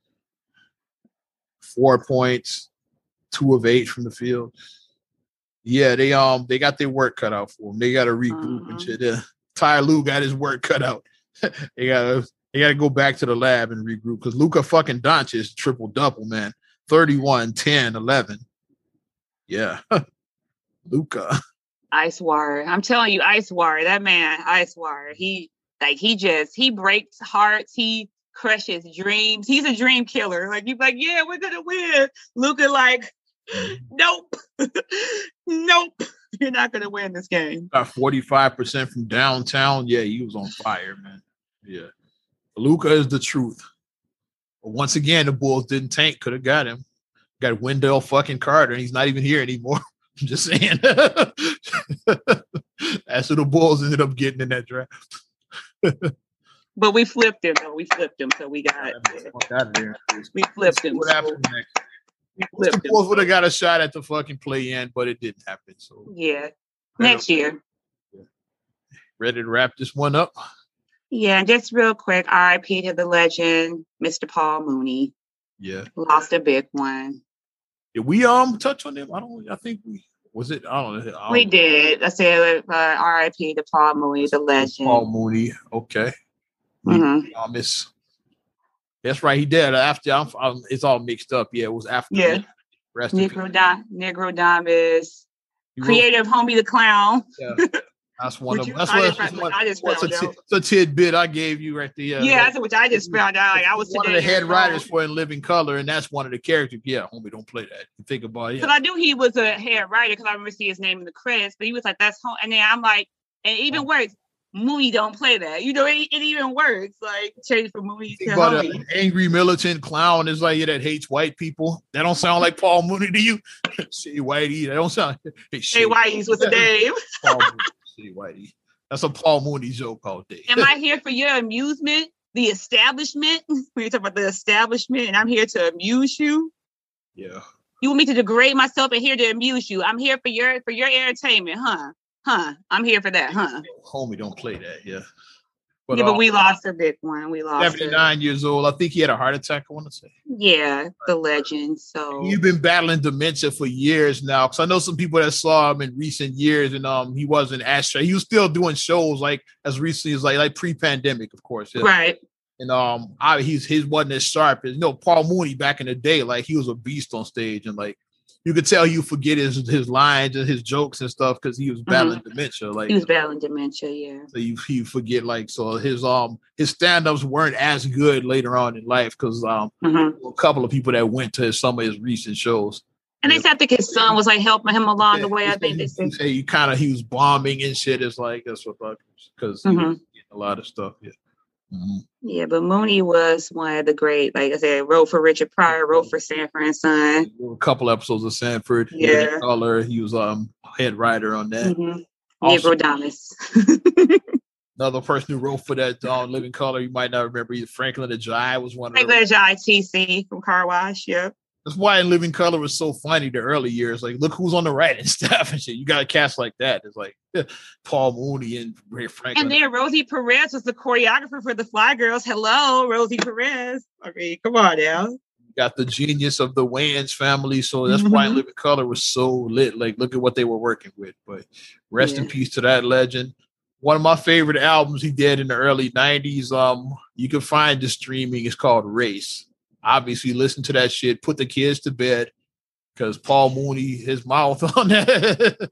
Four points, two of eight from the field. Yeah, they um they got their work cut out for them. They got to regroup and Uh-huh. shit. Yeah. Ty Lue got his work cut out. they gotta they gotta go back to the lab and regroup because Luka fucking Doncic triple double man, 31, 10, 11. Yeah, Luka. Ice Wire. I'm telling you, Ice Wire. That man, Ice Wire. He like he just he breaks hearts. He crushes dreams. He's a dream killer. Like you're like, yeah, we're gonna win. Luka like, mm-hmm. nope, nope. You're not gonna win this game. got 45% from downtown. Yeah, he was on fire, man. Yeah. Luka is the truth. But once again, the Bulls didn't tank, could have got him. Got Wendell fucking Carter, and he's not even here anymore. I'm just saying. That's who the Bulls ended up getting in that draft. But we flipped him though. We flipped him, so we got Fuck out of there. we flipped him. What happened next? we The flipped him. Bulls would have got a shot at the fucking play in, but it didn't happen. So Yeah. Next year. ready to wrap this one up. Yeah, just real quick, RIP to the legend, Mr. Paul Mooney. Yeah. Lost a big one. Did we um touch on them? I don't I think we was it I don't know. I We don't- did. I said uh, RIP to Paul Mooney, the legend. Paul Mooney. Okay. Mhm. I miss. That's right. He did after. I'm, I'm- it's all mixed up. Yeah, it was after. Yeah. Rest. Negro Dom, Negro Dom is creative homie the clown. yeah. That's one of you- them. That's I what, just I just what's a, found out. it's a tidbit I gave you right there. Yeah, that's what I just found out. Like I was one of the head writers for In Living Color, and that's one of the characters. Yeah, homie, don't play that. You think about it. Because Yeah. I knew he was a head writer because I remember seeing his name in the credits, but he was like, "That's home," and then I'm like, and even Oh. works. Mooney don't play that. You know, it, it even works. Like change from Mooney to about homie. an angry militant clown is like yeah, that hates white people. That don't sound like Paul Mooney to you. Say Whitey. That don't sound. Hey, Hey, Whitey's what's the name? Whitey. That's a Paul Mooney joke all day. Am I here for your amusement? The establishment? We talk about the establishment, and I'm here to amuse you. yeah. You want me to degrade myself and here to amuse you? I'm here for your for your entertainment, huh? Huh? I'm here for that, huh? Homie, don't play that. Yeah. Yeah, uh, but we lost a big one. We lost. it. 79 years old. I think he had a heart attack. I want to say Yeah, the legend. So you've been battling dementia for years now. Because I know some people that saw him in recent years, and um, he wasn't as. He was still doing shows like as recently as like like pre-pandemic, of course. yeah. right. And um, I, he's his wasn't as sharp as you know Paul Mooney back in the day. Like he was a beast on stage, and like you could tell you forget his his lines and his jokes and stuff because he was battling dementia. Like Mm-hmm. He was battling dementia. Yeah. so you, you forget like so his um his stand-ups weren't as good later on in life because um hmm a couple of people that went to his, some of his recent shows. And they said I think his son was like helping him along the way. I think they he, said. you kind of he was bombing and shit. It's like that's what fuckers because he Mhm. a lot of stuff. Yeah. Mhm. Yeah, but Mooney was one of the great. Like I said, wrote for Richard Pryor, wrote for Sanford and Son. A couple episodes of Sanford. Yeah. Living Color. He was um head writer on that. hmm Also-. Another person who wrote for that uh, Living Color, you might not remember either. Franklyn the Ajaye was one of Like the there's ITC from Car Wash. Yep. That's why in Living Color was so funny the early years. Like, look who's on the right and stuff and shit. You got a cast like that. It's like Paul Mooney and Ray Franklin. And then Rosie Perez was the choreographer for the Fly Girls. Hello, Rosie Perez. I mean, come on now. got the genius of the Wayans family, so that's mm-hmm. why Living Color was so lit. Like, look at what they were working with. But rest yeah. in peace to that legend. One of my favorite albums he did in the early '90s. Um, you can find the streaming. It's called Race obviously listen to that shit, put the kids to bed because Paul Mooney, his mouth on that.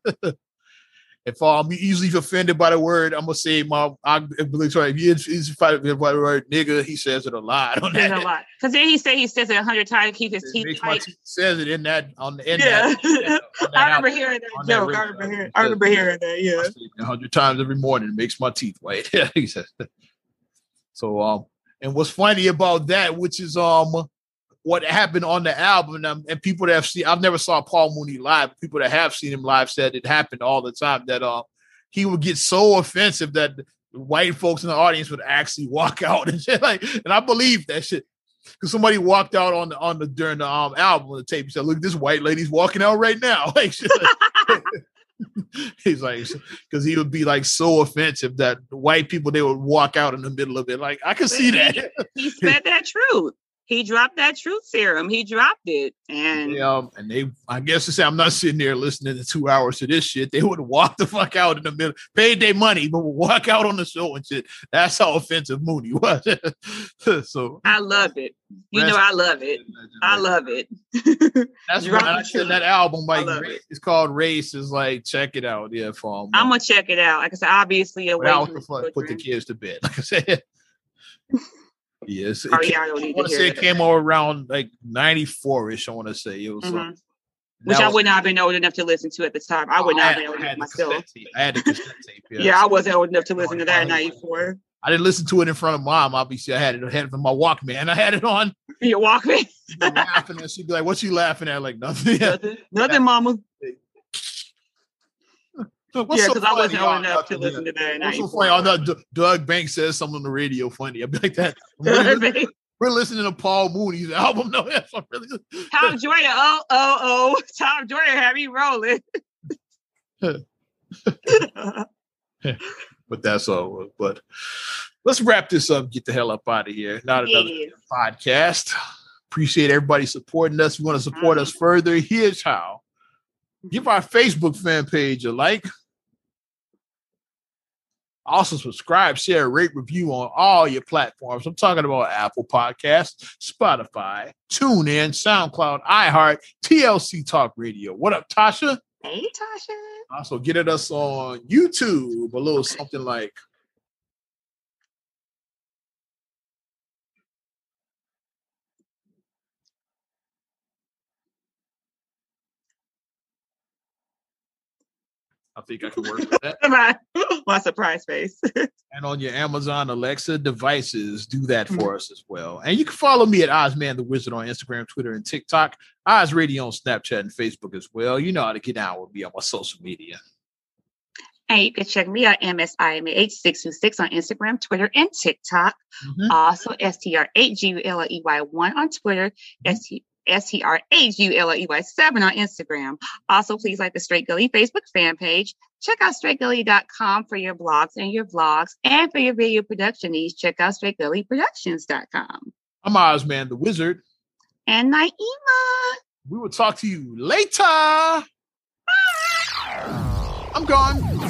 if I'm easily offended by the word, I'm gonna say my. I sorry, if he's offended by the word nigga, he says it a lot on that. a lot because then he said he says it a hundred times to keep his teeth tight. Teeth, says it in that on the end. Yeah, that, I remember hearing that joke. That I remember hearing. I remember hearing that. Yeah, a hundred times every morning it makes my teeth white. Yeah, he says. So um, and what's funny about that, which is um what happened on the album, and, and people that have seen, I've never saw Paul Mooney live. People that have seen him live said it happened all the time. That uh, he would get so offensive that white folks in the audience would actually walk out and shit. Like, and I believe that shit because somebody walked out on the on the during the um album on the tape. He said, "Look, this white lady's walking out right now." Like, he's like, because he would be like so offensive that white people they would walk out in the middle of it. Like, I can see that. he said that truth he dropped that truth serum. He dropped it, and yeah, and they, I guess to say, I'm not sitting there listening to two hours to this shit. They would walk the fuck out in the middle, paid their money, but would walk out on the show and shit. That's how offensive Mooney was. so I love it. You know, I love it. I love it. That's right. I said. That album, like, it. it's called Race. Is like, check it out. Yeah, for I'm gonna check it out. Like I said, obviously, a way put the kids to bed. Like I said. Yes. It I want to say it came over around like 94 ish. I want to say it was. Mm-hmm. Which I would not have been old enough to listen to at the time. I would not have been old enough myself. I had the cassette tape. Yeah. yeah, I wasn't old enough to listen to that in 94. I didn't listen to it in front of mom. Obviously, I had it. I had it from my Walkman. I had it on. Your Walkman. laughing and she'd be like, "What you laughing at?" Like nothing. Nothing, nothing mama. What's yeah, because so I wasn't old enough to listen to that. What's so funny? Oh, no, Doug Banks says something on the radio funny. I'd be like that. We're listening to Paul Mooney's album. No, that's really Tom Joyner. Oh, oh, oh. Tom Joyner have me rolling. but that's all. But let's wrap this up. Get the hell up out of here. Not another yes. podcast. Appreciate everybody supporting us. If you want to support mm-hmm. us further, here's how. Give our Facebook fan page a like. Also, subscribe, share, rate, review on all your platforms. I'm talking about Apple Podcasts, Spotify, TuneIn, SoundCloud, iHeart, TLC Talk Radio. What up, Tasha? Hey, Tasha. Also, get at us on YouTube, a little something like I think I can work with that. my, my surprise face. and on your Amazon Alexa devices, do that for mm-hmm. us as well. And you can follow me at Ozman the Wizard on Instagram, Twitter, and TikTok. Oz Radio on Snapchat and Facebook as well. You know how to get down with me on my social media. And you can check me out, MSIMAH626 on Instagram, Twitter, and TikTok. Mm-hmm. Also, STR8GULEY1 on Twitter, mm-hmm. S T R H U L E Y 7 on Instagram. Also, please like the Straight Gully Facebook fan page. Check out straightgully.com for your blogs and your vlogs. And for your video production needs, check out straightgullyproductions.com. I'm Ozman the Wizard. And Naima. We will talk to you later. Bye. I'm gone.